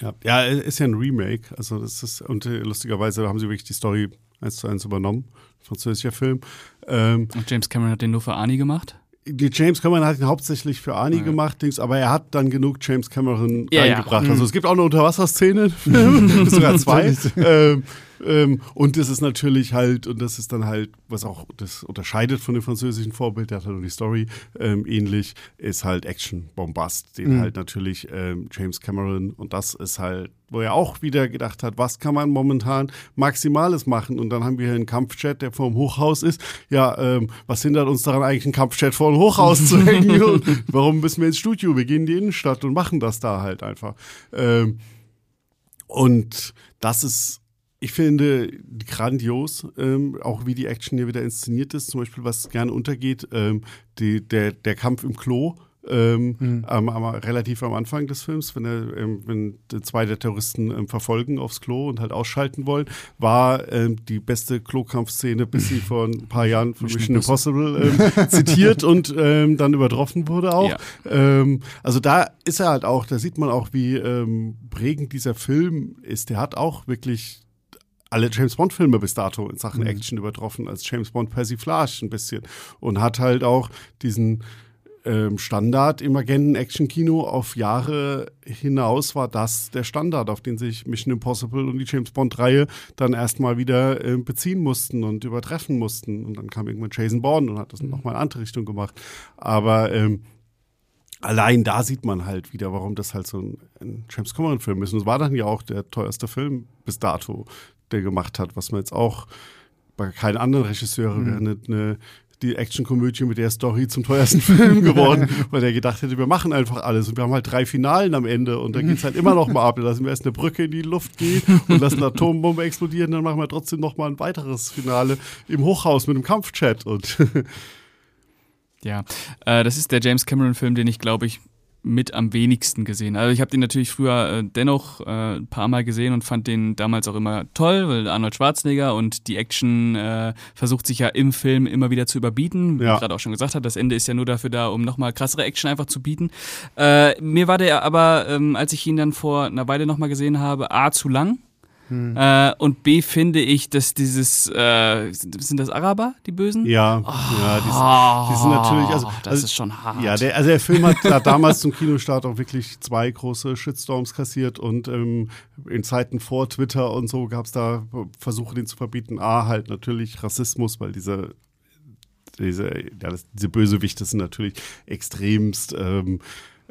Ja, ja, ist ja ein Remake. Also das ist, und äh, lustigerweise haben sie wirklich die Story eins zu eins übernommen. Französischer Film. Ähm, und James Cameron hat den nur für Arnie gemacht? Die James Cameron hat ihn hauptsächlich für Arnie ja. gemacht, aber er hat dann genug James Cameron ja, eingebracht. Ja. Also es gibt auch eine Unterwasserszene, sogar zwei. ähm, ähm, und das ist natürlich halt, und das ist dann halt, was auch das unterscheidet von dem französischen Vorbild, der hat halt nur die Story ähm, ähnlich, ist halt Action-Bombast, den mhm. halt natürlich ähm, James Cameron, und das ist halt, wo er auch wieder gedacht hat, was kann man momentan Maximales machen? Und dann haben wir hier einen Kampfjet, der vor dem Hochhaus ist. Ja, ähm, was hindert uns daran, eigentlich einen Kampfjet vor dem Hochhaus zu hängen? warum müssen wir ins Studio? Wir gehen in die Innenstadt und machen das da halt einfach. Ähm, und das ist ich finde grandios, ähm, auch wie die Action hier wieder inszeniert ist. Zum Beispiel, was gerne untergeht, ähm, die, der, der Kampf im Klo ähm, mhm. am, am, relativ am Anfang des Films, wenn, er, ähm, wenn zwei der Terroristen ähm, verfolgen aufs Klo und halt ausschalten wollen, war ähm, die beste Klokampfszene, bis sie vor ein paar Jahren von Mission Impossible ähm, zitiert und ähm, dann übertroffen wurde auch. Ja. also da ist er halt auch, da sieht man auch, wie prägend dieser Film ist. Der hat auch wirklich alle James Bond-Filme bis dato in Sachen mhm. Action übertroffen, als James Bond Persiflage ein bisschen. Und hat halt auch diesen ähm, Standard im Agenten-Action-Kino auf Jahre hinaus war das der Standard, auf den sich Mission Impossible und die James Bond-Reihe dann erstmal wieder äh, beziehen mussten und übertreffen mussten. Und dann kam irgendwann Jason Bourne und hat das mhm. nochmal in eine andere Richtung gemacht. Aber ähm, allein da sieht man halt wieder, warum das halt so ein, ein James Cameron-Film ist. Und es war dann ja auch der teuerste Film bis dato, der gemacht hat, was man jetzt auch bei keinen anderen Regisseuren mhm. eine, eine die Actionkomödie mit der Story zum teuersten Film geworden, weil er gedacht hätte, wir machen einfach alles und wir haben halt drei Finalen am Ende und dann geht es halt immer noch mal ab. Da lassen wir erst eine Brücke in die Luft gehen und lassen eine Atombombe explodieren, dann machen wir trotzdem noch mal ein weiteres Finale im Hochhaus mit einem Kampfchat und ja, äh, das ist der James Cameron-Film, den ich glaube ich mit am wenigsten gesehen. Also ich habe den natürlich früher äh, dennoch äh, ein paar Mal gesehen und fand den damals auch immer toll, weil Arnold Schwarzenegger und die Action äh, versucht sich ja im Film immer wieder zu überbieten. Wie ja. ich gerade auch schon gesagt hat, das Ende ist ja nur dafür da, um nochmal krassere Action einfach zu bieten. Äh, mir war der aber, ähm, als ich ihn dann vor einer Weile nochmal gesehen habe, A zu lang. Hm. Äh, und B finde ich, dass dieses, äh, sind das Araber, die Bösen? Ja, oh, ja die, die, sind natürlich, also, das also, ist schon hart. Ja, der, also der Film hat da damals zum Kinostart auch wirklich zwei große Shitstorms kassiert und ähm, in Zeiten vor Twitter und so gab es da Versuche, den zu verbieten. A, halt natürlich Rassismus, weil diese diese, ja, das, diese Bösewichte sind natürlich extremst ähm,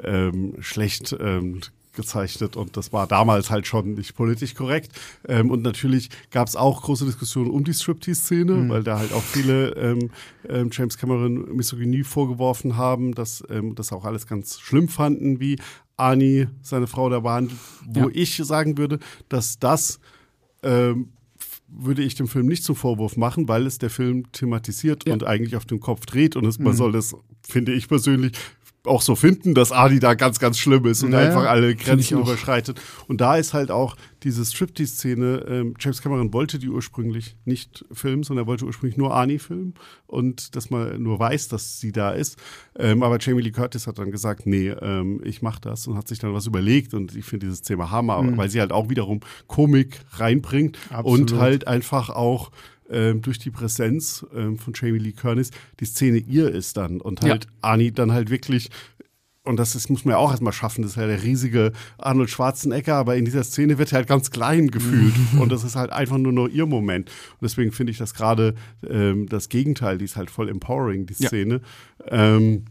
ähm, schlecht ähm, gezeichnet und das war damals halt schon nicht politisch korrekt. Ähm, und natürlich gab es auch große Diskussionen um die Striptease-Szene, mhm. weil da halt auch viele ähm, ähm, James Cameron Misogynie vorgeworfen haben, dass ähm, das auch alles ganz schlimm fanden, wie Ani seine Frau da behandelt, wo ja. ich sagen würde, dass das ähm, würde ich dem Film nicht zum Vorwurf machen, weil es der Film thematisiert ja. und eigentlich auf den Kopf dreht und es, man mhm. soll das, finde ich persönlich, auch so finden, dass Adi da ganz, ganz schlimm ist und naja, einfach alle Grenzen überschreitet. Und da ist halt auch diese Striptease-Szene, ähm, James Cameron wollte die ursprünglich nicht filmen, sondern er wollte ursprünglich nur Ani filmen und dass man nur weiß, dass sie da ist. Ähm, aber Jamie Lee Curtis hat dann gesagt, nee, ähm, ich mach das und hat sich dann was überlegt und ich finde dieses Thema Hammer, mhm. weil sie halt auch wiederum Komik reinbringt Absolut. und halt einfach auch ähm, durch die Präsenz ähm, von Jamie Lee Curtis die Szene ihr ist dann und halt ja. Ani dann halt wirklich und das ist, muss man ja auch erstmal schaffen, das ist ja der riesige Arnold Schwarzenegger, aber in dieser Szene wird er halt ganz klein gefühlt und das ist halt einfach nur noch ihr Moment. Und deswegen finde ich das gerade ähm, das Gegenteil, die ist halt voll empowering, die Szene. Ja. Ähm,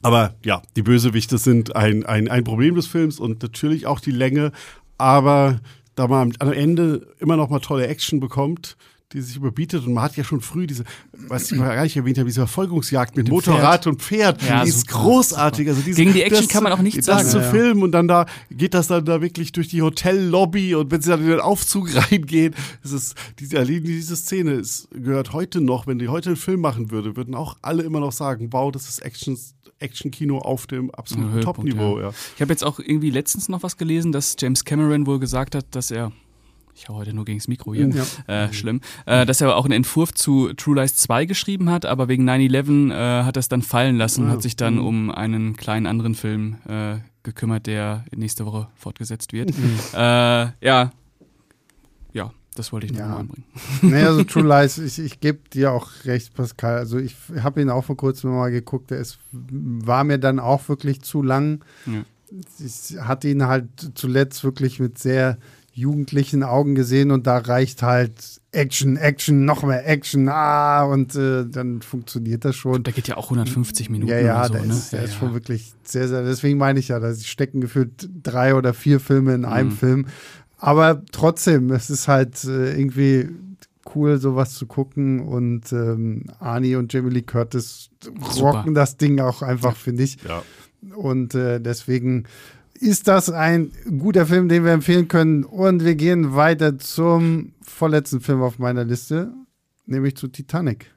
aber ja, die Bösewichte sind ein, ein, ein Problem des Films und natürlich auch die Länge, aber da man am Ende immer noch mal tolle Action bekommt, die sich überbietet und man hat ja schon früh diese, was ich gar nicht erwähnt habe, diese Verfolgungsjagd mit, mit Motorrad Pferd. und Pferd, ja, die ist super, großartig. Also diese, Gegen die Action das, kann man auch nichts sagen. Das zu ja, filmen und dann da geht das dann da wirklich durch die Hotellobby und wenn sie dann in den Aufzug reingehen, ist es diese, diese Szene ist, gehört heute noch, wenn die heute einen Film machen würde, würden auch alle immer noch sagen, wow, das ist Action Action-Kino auf dem absoluten Top-Niveau. Ja. Ja. Ich habe jetzt auch irgendwie letztens noch was gelesen, dass James Cameron wohl gesagt hat, dass er ich hau heute nur gegen das Mikro hier, ja. äh, schlimm, äh, dass er auch einen Entwurf zu True Lies 2 geschrieben hat, aber wegen 9-11 äh, hat er es dann fallen lassen und hat sich dann mhm. um einen kleinen anderen Film äh, gekümmert, der nächste Woche fortgesetzt wird. Mhm. Äh, ja, ja, das wollte ich noch ja. anbringen. Naja, also True Lies, ich, ich gebe dir auch recht, Pascal. Also ich habe ihn auch vor kurzem mal geguckt, ist, war mir dann auch wirklich zu lang. Ja. Ich hatte ihn halt zuletzt wirklich mit sehr jugendlichen Augen gesehen und da reicht halt Action, Action, noch mehr Action, ah, und äh, dann funktioniert das schon. Der geht ja auch 150 Minuten. Ja, ja, so, der, ne? ist, der ja, ist schon wirklich sehr, sehr, deswegen meine ich ja, da stecken gefühlt drei oder vier Filme in einem mhm. Film. Aber trotzdem, es ist halt äh, irgendwie cool, sowas zu gucken und ähm, Arnie und Jamie Lee Curtis rocken Super. das Ding auch einfach, finde ich. Ja. Und äh, deswegen ist das ein guter Film, den wir empfehlen können. Und wir gehen weiter zum vorletzten Film auf meiner Liste, nämlich zu Titanic.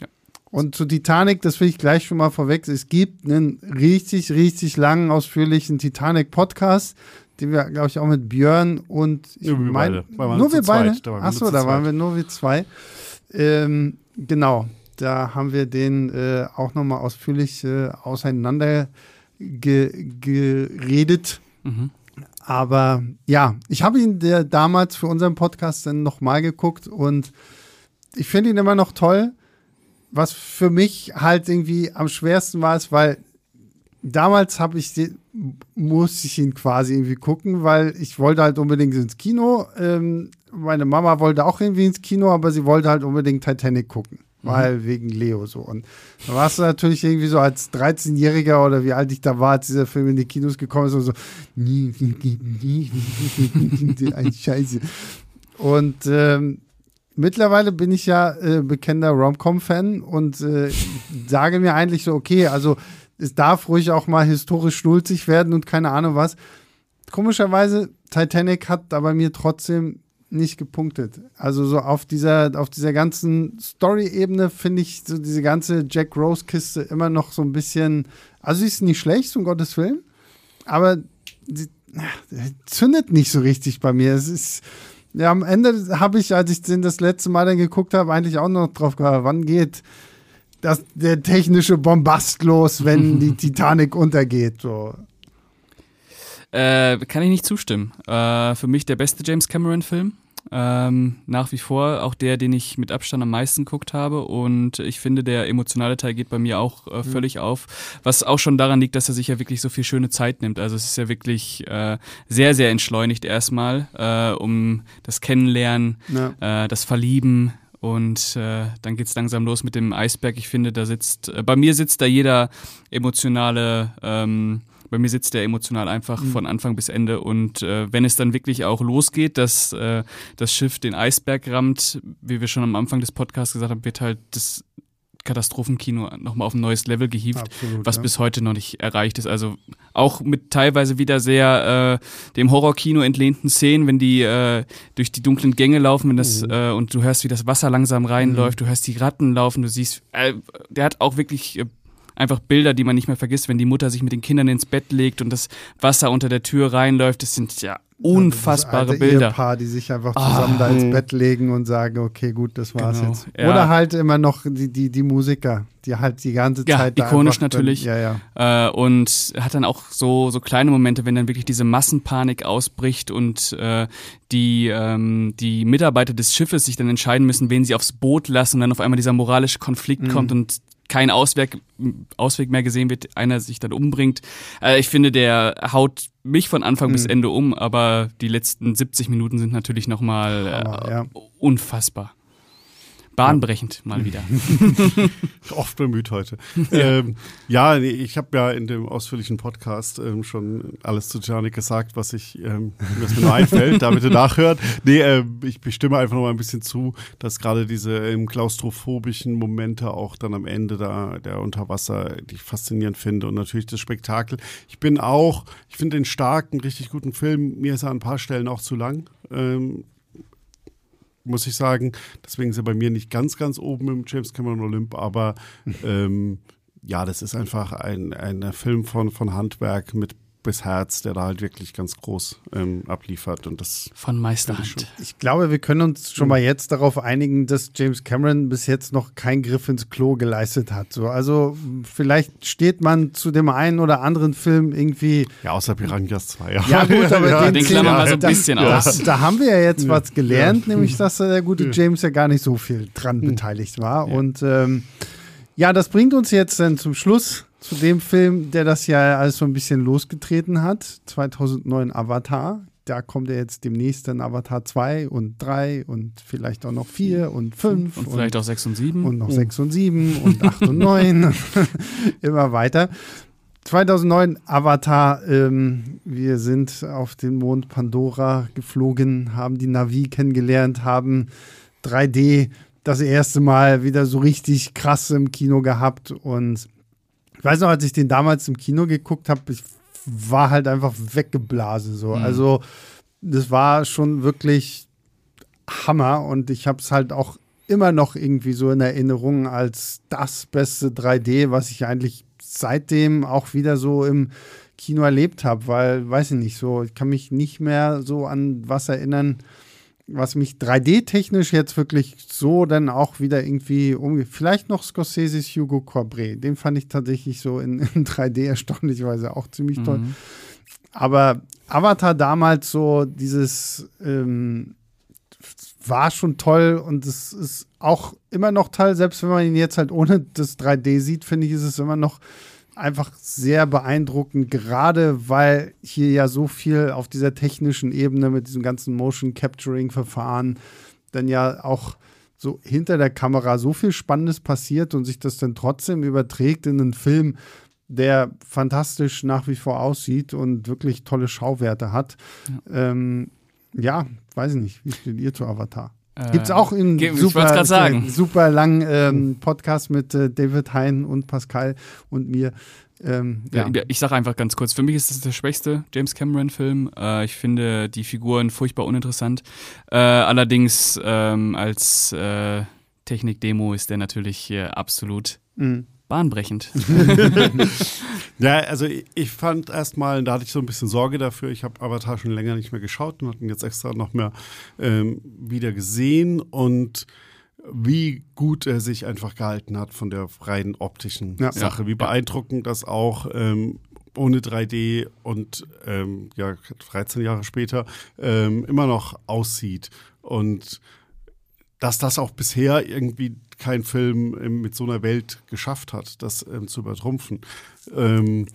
Ja. Und zu Titanic, das will ich gleich schon mal vorweg. Es gibt einen richtig, richtig langen, ausführlichen Titanic-Podcast, den wir, glaube ich, auch mit Björn und ich nur wir mein, beide. Nur wir beide. Achso, da waren wir nur wir zwei. Ähm, genau, da haben wir den äh, auch nochmal ausführlich äh, auseinander geredet. Mhm. Aber ja, ich habe ihn der, damals für unseren Podcast dann nochmal geguckt und ich finde ihn immer noch toll. Was für mich halt irgendwie am schwersten war, ist, weil damals habe ich den, musste ich ihn quasi irgendwie gucken, weil ich wollte halt unbedingt ins Kino. Ähm, meine Mama wollte auch irgendwie ins Kino, aber sie wollte halt unbedingt Titanic gucken. Mhm. Weil wegen Leo so. Und da warst du natürlich irgendwie so als 13-Jähriger oder wie alt ich da war, als dieser Film in die Kinos gekommen ist und so, nie, nie, nie, nie, ein Scheiße. Und ähm, mittlerweile bin ich ja äh, bekennender Rom-Com-Fan und äh, sage mir eigentlich so, okay, also es darf ruhig auch mal historisch schnulzig werden und keine Ahnung was. Komischerweise, Titanic hat aber mir trotzdem nicht gepunktet. Also so auf dieser, auf dieser ganzen Story-Ebene finde ich so diese ganze Jack Rose-Kiste immer noch so ein bisschen, also sie ist nicht schlecht, um Gottes Willen, aber sie zündet nicht so richtig bei mir. Es ist, ja, am Ende habe ich, als ich den das letzte Mal dann geguckt habe, eigentlich auch noch drauf gehabt, wann geht das, der technische Bombast los, wenn die Titanic untergeht. So. Äh, kann ich nicht zustimmen. Äh, für mich der beste James Cameron-Film. Ähm, nach wie vor auch der, den ich mit Abstand am meisten geguckt habe. Und ich finde, der emotionale Teil geht bei mir auch äh, mhm. völlig mhm. auf. Was auch schon daran liegt, dass er sich ja wirklich so viel schöne Zeit nimmt. Also es ist ja wirklich äh, sehr, sehr entschleunigt erstmal, äh, um das Kennenlernen, ja. äh, das Verlieben. Und äh, dann geht's langsam los mit dem Eisberg. Ich finde, da sitzt, äh, bei mir sitzt da jeder emotionale ähm, bei mir sitzt der emotional einfach mhm. von Anfang bis Ende. Und äh, wenn es dann wirklich auch losgeht, dass äh, das Schiff den Eisberg rammt, wie wir schon am Anfang des Podcasts gesagt haben, wird halt das Katastrophenkino nochmal auf ein neues Level gehievt, Absolut, was ja. bis heute noch nicht erreicht ist. Also auch mit teilweise wieder sehr äh, dem Horrorkino entlehnten Szenen, wenn die äh, durch die dunklen Gänge laufen wenn das, mhm. äh, und du hörst, wie das Wasser langsam reinläuft, mhm. du hörst die Ratten laufen, du siehst, äh, der hat auch wirklich äh, einfach Bilder, die man nicht mehr vergisst, wenn die Mutter sich mit den Kindern ins Bett legt und das Wasser unter der Tür reinläuft. Das sind ja unfassbare ja, Bilder. Ehepaar, die sich einfach zusammen oh. da ins Bett legen und sagen, okay, gut, das war's genau. jetzt. Ja. Oder halt immer noch die, die, die Musiker, die halt die ganze ja, Zeit ikonisch natürlich. Ja, ja. Äh, und hat dann auch so, so kleine Momente, wenn dann wirklich diese Massenpanik ausbricht und äh, die, ähm, die Mitarbeiter des Schiffes sich dann entscheiden müssen, wen sie aufs Boot lassen und dann auf einmal dieser moralische Konflikt mhm. kommt und kein Ausweg, Ausweg mehr gesehen wird, einer sich dann umbringt. Äh, ich finde, der haut mich von Anfang mhm. bis Ende um, aber die letzten 70 Minuten sind natürlich nochmal äh, ja. unfassbar. Bahnbrechend mal wieder. Oft bemüht heute. Ja, ähm, ja ich habe ja in dem ausführlichen Podcast ähm, schon alles zu Titanic gesagt, was ich, ähm, was mir nur einfällt, da bitte nachhört. Nee, äh, ich bestimme einfach noch mal ein bisschen zu, dass gerade diese ähm, klaustrophobischen Momente auch dann am Ende da der Unterwasser, die ich faszinierend finde und natürlich das Spektakel. Ich bin auch, ich finde den starken, richtig guten Film, mir ist er an ein paar Stellen auch zu lang. Ähm, muss ich sagen. Deswegen ist er bei mir nicht ganz, ganz oben im James Cameron Olymp, aber ähm, ja, das ist einfach ein, ein Film von, von Handwerk mit bis Herz, der da halt wirklich ganz groß ähm, abliefert. Und das Von Meisterhand. Ich, ich, glaube, wir können uns schon mal jetzt darauf einigen, dass James Cameron bis jetzt noch keinen Griff ins Klo geleistet hat. So, also vielleicht steht man zu dem einen oder anderen Film irgendwie. Ja, außer Piranhas 2. Ja, ja gut, aber ja, den, den klammern wir so ein bisschen da, aus. Da haben wir ja jetzt ja. was gelernt, nämlich dass der gute James ja gar nicht so viel dran hm. beteiligt war. Und ähm, ja, das bringt uns jetzt dann zum Schluss zu dem Film, der das ja alles so ein bisschen losgetreten hat. 2009 Avatar. Da kommt ja jetzt demnächst dann Avatar 2 und 3 und vielleicht auch noch 4 und 5. Und, und vielleicht auch 6 und 7. Und noch 6 und 7 und 8 und 9. Immer weiter. 2009 Avatar. Ähm, wir sind auf den Mond Pandora geflogen, haben die Navi kennengelernt, haben 3D das erste Mal wieder so richtig krass im Kino gehabt und ich weiß noch, als ich den damals im Kino geguckt habe, ich war halt einfach weggeblasen so. Mhm. Also das war schon wirklich Hammer und ich habe es halt auch immer noch irgendwie so in Erinnerung als das beste 3D, was ich eigentlich seitdem auch wieder so im Kino erlebt habe, weil, weiß ich nicht, so, ich kann mich nicht mehr so an was erinnern, was mich 3D-technisch jetzt wirklich so dann auch wieder irgendwie umgeht. Vielleicht noch Scorsese's Hugo Corbret. Den fand ich tatsächlich so in, in 3D erstaunlicherweise auch ziemlich toll. Mhm. Aber Avatar damals so dieses ähm, war schon toll und es ist auch immer noch toll, selbst wenn man ihn jetzt halt ohne das 3D sieht, finde ich, ist es immer noch einfach sehr beeindruckend, gerade weil hier ja so viel auf dieser technischen Ebene mit diesem ganzen Motion Capturing Verfahren dann ja auch so hinter der Kamera so viel Spannendes passiert und sich das dann trotzdem überträgt in einen Film, der fantastisch nach wie vor aussieht und wirklich tolle Schauwerte hat. Ja, ähm, ja weiß ich nicht. Wie steht ihr zu Avatar? Äh, Gibt es auch in super, super langen ähm, Podcast mit äh, David Hein und Pascal und mir. Ähm, ja. Ich sage einfach ganz kurz, für mich ist das der schwächste James Cameron-Film. Äh, ich finde die Figuren furchtbar uninteressant. Äh, allerdings ähm, als äh, Technik-Demo ist der natürlich absolut mhm bahnbrechend. ja, also ich, ich fand erstmal, da hatte ich so ein bisschen Sorge dafür. Ich habe Avatar schon länger nicht mehr geschaut und hatte ihn jetzt extra noch mehr ähm, wieder gesehen und wie gut er sich einfach gehalten hat von der rein optischen ja. Sache. Wie beeindruckend das auch ähm, ohne 3D und ähm, ja, 13 Jahre später ähm, immer noch aussieht. Und dass das auch bisher irgendwie kein Film ähm, mit so einer Welt geschafft hat, das ähm, zu übertrumpfen. Ähm,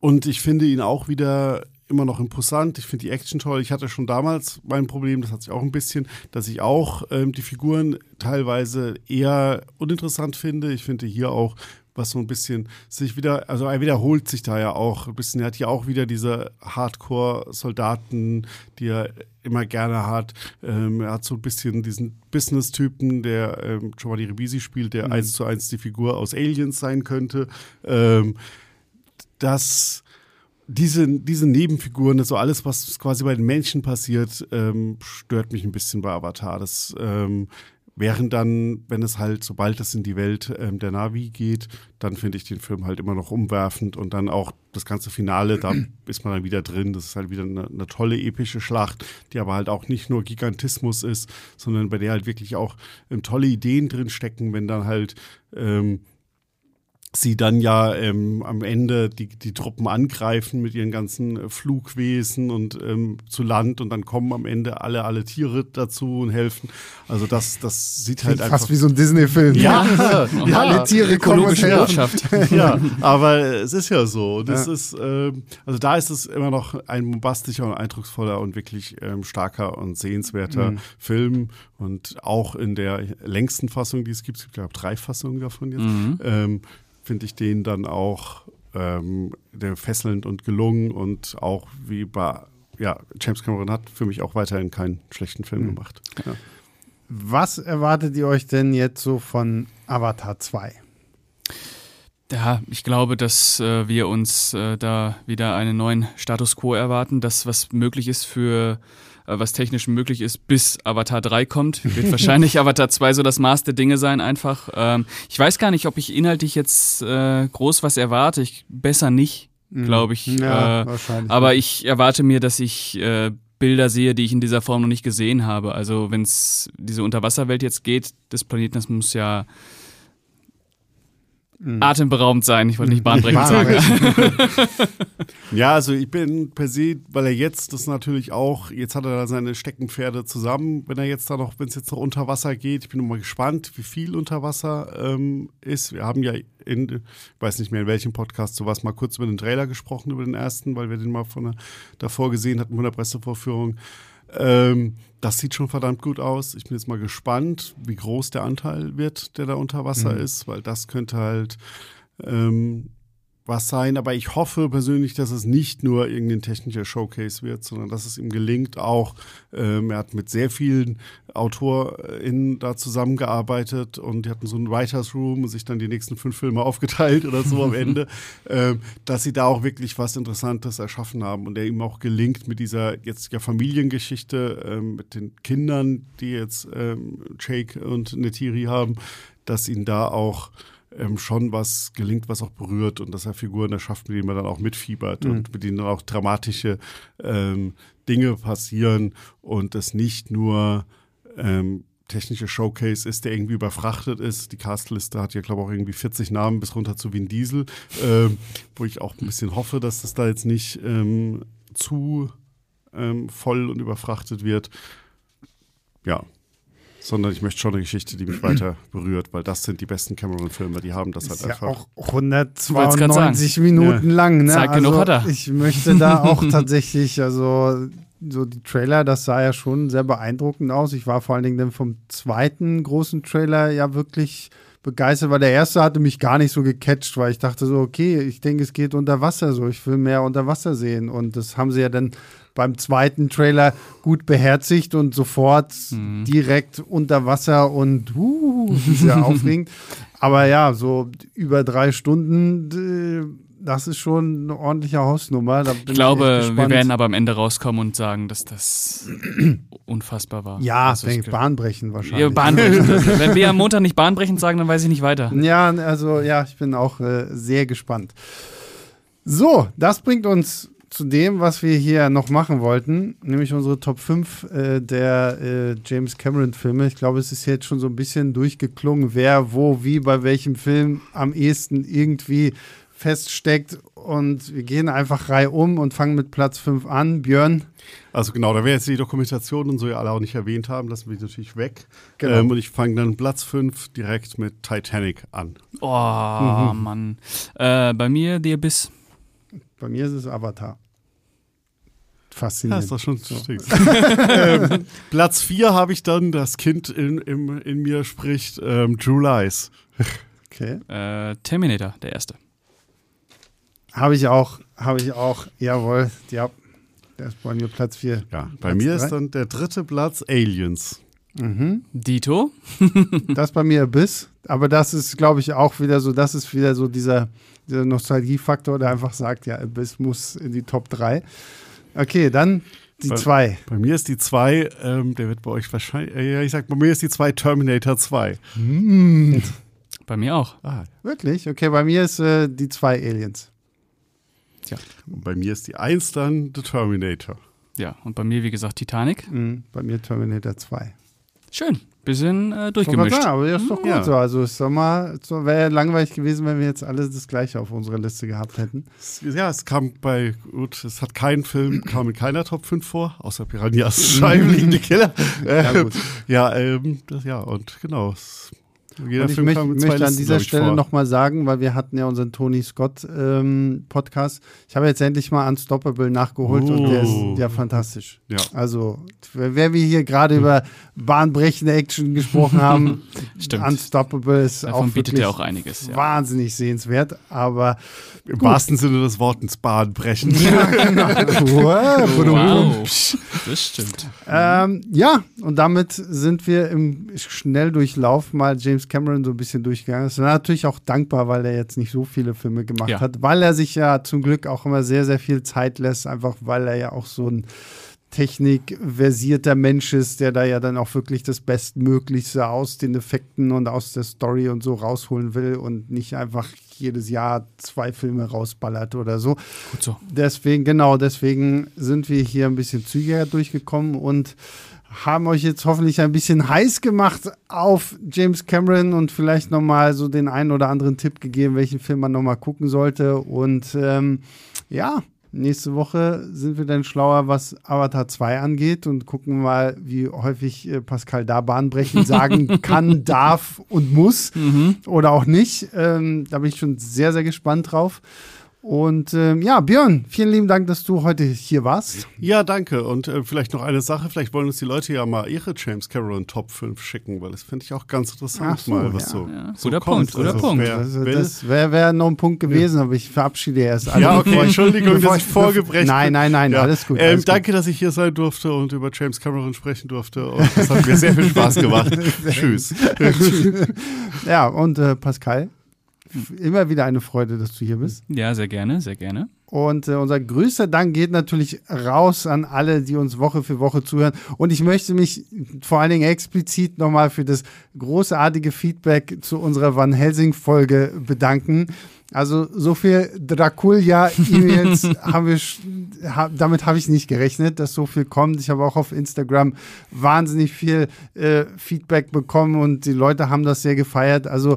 und ich finde ihn auch wieder immer noch imposant. Ich finde die Action toll. Ich hatte schon damals mein Problem, das hat sich auch ein bisschen, dass ich auch ähm, die Figuren teilweise eher uninteressant finde. Ich finde hier auch was so ein bisschen sich wieder, also er wiederholt sich da ja auch ein bisschen. Er hat ja auch wieder diese Hardcore-Soldaten, die er immer gerne hat. Ähm, er hat so ein bisschen diesen Business-Typen, der ähm, Giovanni Ribisi spielt, der mhm. eins zu eins die Figur aus Aliens sein könnte. Ähm, das diese, diese Nebenfiguren, so alles, was quasi bei den Menschen passiert, ähm, stört mich ein bisschen bei Avatar. Das ähm, Während dann, wenn es halt, sobald es in die Welt ähm, der Navi geht, dann finde ich den Film halt immer noch umwerfend und dann auch das ganze Finale, da ist man dann wieder drin. Das ist halt wieder eine, eine, tolle epische Schlacht, die aber halt auch nicht nur Gigantismus ist, sondern bei der halt wirklich auch ähm, tolle Ideen drin stecken, wenn dann halt ähm, sie dann ja ähm, am Ende die, die Truppen angreifen mit ihren ganzen äh, Flugwesen und ähm, zu Land und dann kommen am Ende alle, alle Tiere dazu und helfen. Also das, das sieht halt einfach. Fast wie so ein Disney-Film. Ja, ja, alle Tiere kommen und helfen. ja, aber es ist ja so. Das ja. ist, ähm, also da ist es immer noch ein bombastischer und eindrucksvoller und wirklich ähm, starker und sehenswerter mhm. Film. Und auch in der längsten Fassung, die es gibt, es gibt ja drei Fassungen davon jetzt, mhm. ähm, finde ich den dann auch ähm, fesselnd und gelungen und auch wie bei ja, James Cameron hat für mich auch weiterhin keinen schlechten Film mhm. gemacht. Ja. Was erwartet ihr euch denn jetzt so von Avatar 2? Ja, ich glaube, dass äh, wir uns äh, da wieder einen neuen Status quo erwarten, das, was möglich ist für äh, was technisch möglich ist, bis Avatar 3 kommt. Wird wahrscheinlich Avatar 2 so das Maß der Dinge sein, einfach. Ähm, ich weiß gar nicht, ob ich inhaltlich jetzt äh, groß was erwarte. Ich, besser nicht, mhm. glaube ich. Ja, äh, wahrscheinlich. Aber ich erwarte mir, dass ich äh, Bilder sehe, die ich in dieser Form noch nicht gesehen habe. Also wenn es diese Unterwasserwelt jetzt geht, des Planeten, das muss ja. Atemberaubend sein. Ich wollte nicht bahnbrechend sagen. ja, also ich bin per se, weil er jetzt das natürlich auch, jetzt hat er da seine Steckenpferde zusammen, wenn er jetzt da noch, wenn es jetzt noch unter Wasser geht. Ich bin mal gespannt, wie viel unter Wasser ähm, ist. Wir haben ja in, ich weiß nicht mehr in welchem Podcast, sowas mal kurz über den Trailer gesprochen, über den ersten, weil wir den mal von der, davor gesehen hatten von der Pressevorführung. Ähm, das sieht schon verdammt gut aus. Ich bin jetzt mal gespannt, wie groß der Anteil wird, der da unter Wasser mhm. ist, weil das könnte halt ähm, was sein, aber ich hoffe persönlich, dass es nicht nur irgendein technischer Showcase wird, sondern dass es ihm gelingt, auch, ähm, er hat mit sehr vielen AutorInnen da zusammengearbeitet und die hatten so einen Writers Room und sich dann die nächsten fünf Filme aufgeteilt oder so am Ende, ähm, dass sie da auch wirklich was Interessantes erschaffen haben und er ihm auch gelingt mit dieser jetzt ja Familiengeschichte ähm, mit den Kindern, die jetzt ähm, Jake und Netiri haben, dass ihn da auch ähm, schon was gelingt, was auch berührt und dass er Figuren erschafft, mit denen man dann auch mitfiebert mhm. und mit denen dann auch dramatische ähm, Dinge passieren und das nicht nur ähm, technische Showcase ist, der irgendwie überfrachtet ist. Die Castliste hat ja, glaube ich, auch irgendwie 40 Namen bis runter zu Vin Diesel, ähm, wo ich auch ein bisschen hoffe, dass das da jetzt nicht ähm, zu ähm, voll und überfrachtet wird. Ja, sondern ich möchte schon eine Geschichte, die mich weiter berührt, weil das sind die besten Cameron-Filme, die haben das halt ist einfach. Ja auch 192 Minuten ja. lang. Ne? Zeit also, genug hat er. Ich möchte da auch tatsächlich, also so die Trailer, das sah ja schon sehr beeindruckend aus. Ich war vor allen Dingen dann vom zweiten großen Trailer ja wirklich begeistert, weil der erste hatte mich gar nicht so gecatcht, weil ich dachte so, okay, ich denke, es geht unter Wasser so, ich will mehr unter Wasser sehen. Und das haben sie ja dann beim zweiten Trailer gut beherzigt und sofort mhm. direkt unter Wasser und uh, sehr aufregend. Aber ja, so über drei Stunden, das ist schon eine ordentliche Hausnummer. ich glaube, ich wir werden aber am Ende rauskommen und sagen, dass das unfassbar war. Ja, also denke, bahnbrechend wahrscheinlich. Ja, bahnbrechend. Wenn wir am Montag nicht bahnbrechend sagen, dann weiß ich nicht weiter. Ja, also ja, ich bin auch äh, sehr gespannt. So, das bringt uns zu dem, was wir hier noch machen wollten, nämlich unsere Top 5 äh, der äh, James Cameron-Filme. Ich glaube, es ist jetzt schon so ein bisschen durchgeklungen, wer, wo, wie, bei welchem Film am ehesten irgendwie feststeckt. Und wir gehen einfach reihum und fangen mit Platz 5 an. Björn. Also genau, da wir jetzt die Dokumentation und so ja alle auch nicht erwähnt haben, lassen wir natürlich weg. Genau. Ähm, und ich fange dann Platz 5 direkt mit Titanic an. Oh, mhm. Mann. Äh, bei mir The Abyss. Bei mir ist es Avatar. Faszinierend. Ja, ist doch schon so. ähm, Platz 4 habe ich dann, das Kind in, in, in mir spricht, ähm, True Lies. okay. Äh, Terminator, der erste. Habe ich auch, habe ich auch, jawohl, ja. Der ist bei mir Platz 4. Ja, bei Platz mir drei. ist dann der dritte Platz Aliens. Mhm. Dito? das bei mir Abyss. Aber das ist, glaube ich, auch wieder so, das ist wieder so dieser dieser Nostalgiefaktor, der einfach sagt, ja, Abyss muss in die Top 3. Okay, dann die 2. Bei, bei, mir ist die 2, ähm, der wird bei euch wahrscheinlich, äh, ich sag, bei mir ist die 2 Terminator 2. Hm. Bei mir auch. Ah. Wirklich? Okay, bei mir ist äh, die 2 Aliens. Tja. Und bei mir ist die 1 dann The Terminator. Ja, und bei mir, wie gesagt, Titanic. Mhm, bei mir Terminator 2. Schön bisschen äh, durchgemischt. Sagen, aber das ist doch gut ja. so. Also es wäre ja langweilig gewesen, wenn wir jetzt alles das gleiche auf unserer Liste gehabt hätten. Ja, es kam bei, gut, es hat keinen Film, kam in keiner Top 5 vor, außer Piranhas scheibenliegende Killer. ja, gut. ja, ähm, das, ja, und genau. Es jeder und ich möcht, möchte an dieser Stelle nochmal sagen, weil wir hatten ja unseren Tony Scott ähm, Podcast. Ich habe jetzt endlich mal Unstoppable nachgeholt oh. und der ist oh. ja fantastisch. Ja. Also, wer wir hier gerade hm. über bahnbrechende Action gesprochen haben, Stimmt. Unstoppable ist Davon auch bietet ja auch einiges. Ja. Wahnsinnig sehenswert, aber im gut. wahrsten Sinne des Wortes bahnbrechend. Ja, genau. wow. wow. Das stimmt. Ähm, ja, und damit sind wir im Schnelldurchlauf mal James Cameron so ein bisschen durchgegangen ist. Und natürlich auch dankbar, weil er jetzt nicht so viele Filme gemacht ja. hat, weil er sich ja zum Glück auch immer sehr, sehr viel Zeit lässt, einfach weil er ja auch so ein technikversierter Mensch ist, der da ja dann auch wirklich das Bestmöglichste aus den Effekten und aus der Story und so rausholen will und nicht einfach jedes Jahr zwei Filme rausballert oder so. Gut so. Deswegen, genau, deswegen sind wir hier ein bisschen zügiger durchgekommen und haben euch jetzt hoffentlich ein bisschen heiß gemacht auf James Cameron und vielleicht nochmal so den einen oder anderen Tipp gegeben, welchen Film man nochmal gucken sollte. Und ähm, ja, nächste Woche sind wir dann schlauer, was Avatar 2 angeht und gucken mal, wie häufig äh, Pascal da bahnbrechend sagen kann, darf und muss mhm. oder auch nicht. Ähm, da bin ich schon sehr, sehr gespannt drauf. Und ähm, ja, Björn, vielen lieben Dank, dass du heute hier warst. Ja, danke. Und äh, vielleicht noch eine Sache, vielleicht wollen uns die Leute ja mal ihre James Cameron Top 5 schicken, weil das finde ich auch ganz interessant so, mal, was ja. so, Ja. so Guter kommt. Punkt, guter Also, Punkt. wer Also, das wäre wär noch ein Punkt gewesen, aber ich verabschiede erst alle. ja, okay, Entschuldigung, Bevor dass ich vorgebrechen Nein, nein, nein, Ja. alles gut. Ähm, alles gut. danke, dass ich hier sein durfte und über James Cameron sprechen durfte. Und das hat mir sehr viel Spaß gemacht. Tschüss. Ja, und äh, Pascal, immer wieder eine Freude, dass du hier bist. Ja, sehr gerne, sehr gerne. Und äh, unser größter Dank geht natürlich raus an alle, die uns Woche für Woche zuhören. Und ich möchte mich vor allen Dingen explizit nochmal für das großartige Feedback zu unserer Van Helsing-Folge bedanken. Also so viel Draculia-E-Mails haben wir, ha, damit habe ich nicht gerechnet, dass so viel kommt. Ich habe auch auf Instagram wahnsinnig viel äh, Feedback bekommen und die Leute haben das sehr gefeiert. Also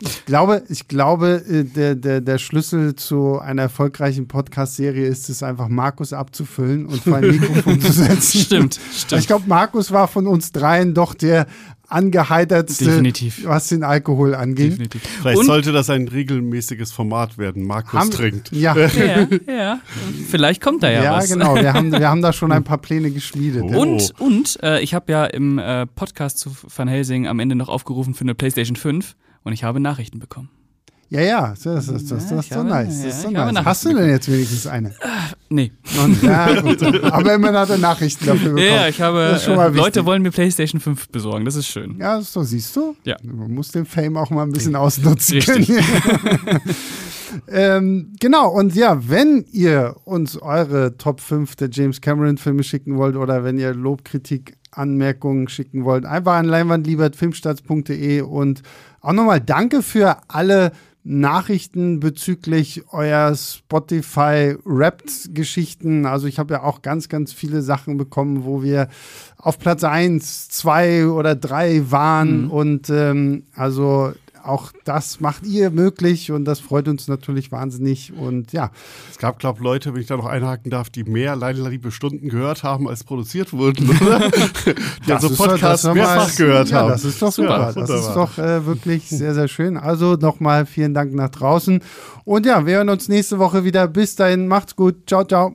ich glaube, ich glaube, äh, der, der, der Schlüssel zu einer erfolgreichen Podcast-Serie ist es einfach, Markus abzufüllen und vor ein Mikrofon zu setzen. Stimmt, Ich stimmt. glaube, Markus war von uns dreien doch der angeheitertste, Definitiv. was den Alkohol anging. Definitiv. Vielleicht Und- sollte das ein regelmäßiges Format werden. Markus Haben- trinkt. Ja, Ja, ja. Vielleicht kommt da ja, ja, was. genau. Wir haben, wir haben da schon ein paar Pläne geschmiedet. Oh. ja. Und, und äh, ich habe ja im äh, Podcast zu Van Helsing am Ende noch aufgerufen für eine PlayStation 5 und ich habe Nachrichten bekommen. Ja, ja, das, das, das, das, Ja, ist so nice. Das ist so nice. Hast du denn jetzt wenigstens eine? Nee. Und, ja, gut. Aber immerhin hat er Nachrichten dafür bekommen. Ja, ich habe Das ist schon äh, mal Leute wollen mir PlayStation 5 besorgen, das ist schön. Ja, so siehst du. Ja. Man muss den Fame auch mal ein bisschen ausnutzen können. ähm, genau, und ja, wenn ihr uns eure Top 5 der James Cameron-Filme schicken wollt oder wenn ihr Lob, Kritik, Anmerkungen schicken wollt, einfach an leinwandliebert.filmstarts.de und auch nochmal danke für alle Nachrichten bezüglich euer Spotify-Rapped-Geschichten. Also ich habe ja auch ganz, ganz viele Sachen bekommen, wo wir auf Platz 1, 2 oder 3 waren. Und ähm, also auch das macht ihr möglich und das freut uns natürlich wahnsinnig. Und ja, Es gab, glaube ich, Leute, wenn ich da noch einhaken darf, die mehr Liebe Stunden gehört haben, als produziert wurden, oder? die also Podcasts mehrfach gehört ja, haben. Das ist doch super. Ja, das ist doch äh, wirklich sehr, sehr schön. Also nochmal vielen Dank nach draußen. Und ja, wir hören uns nächste Woche wieder. Bis dahin, macht's gut. Ciao, ciao.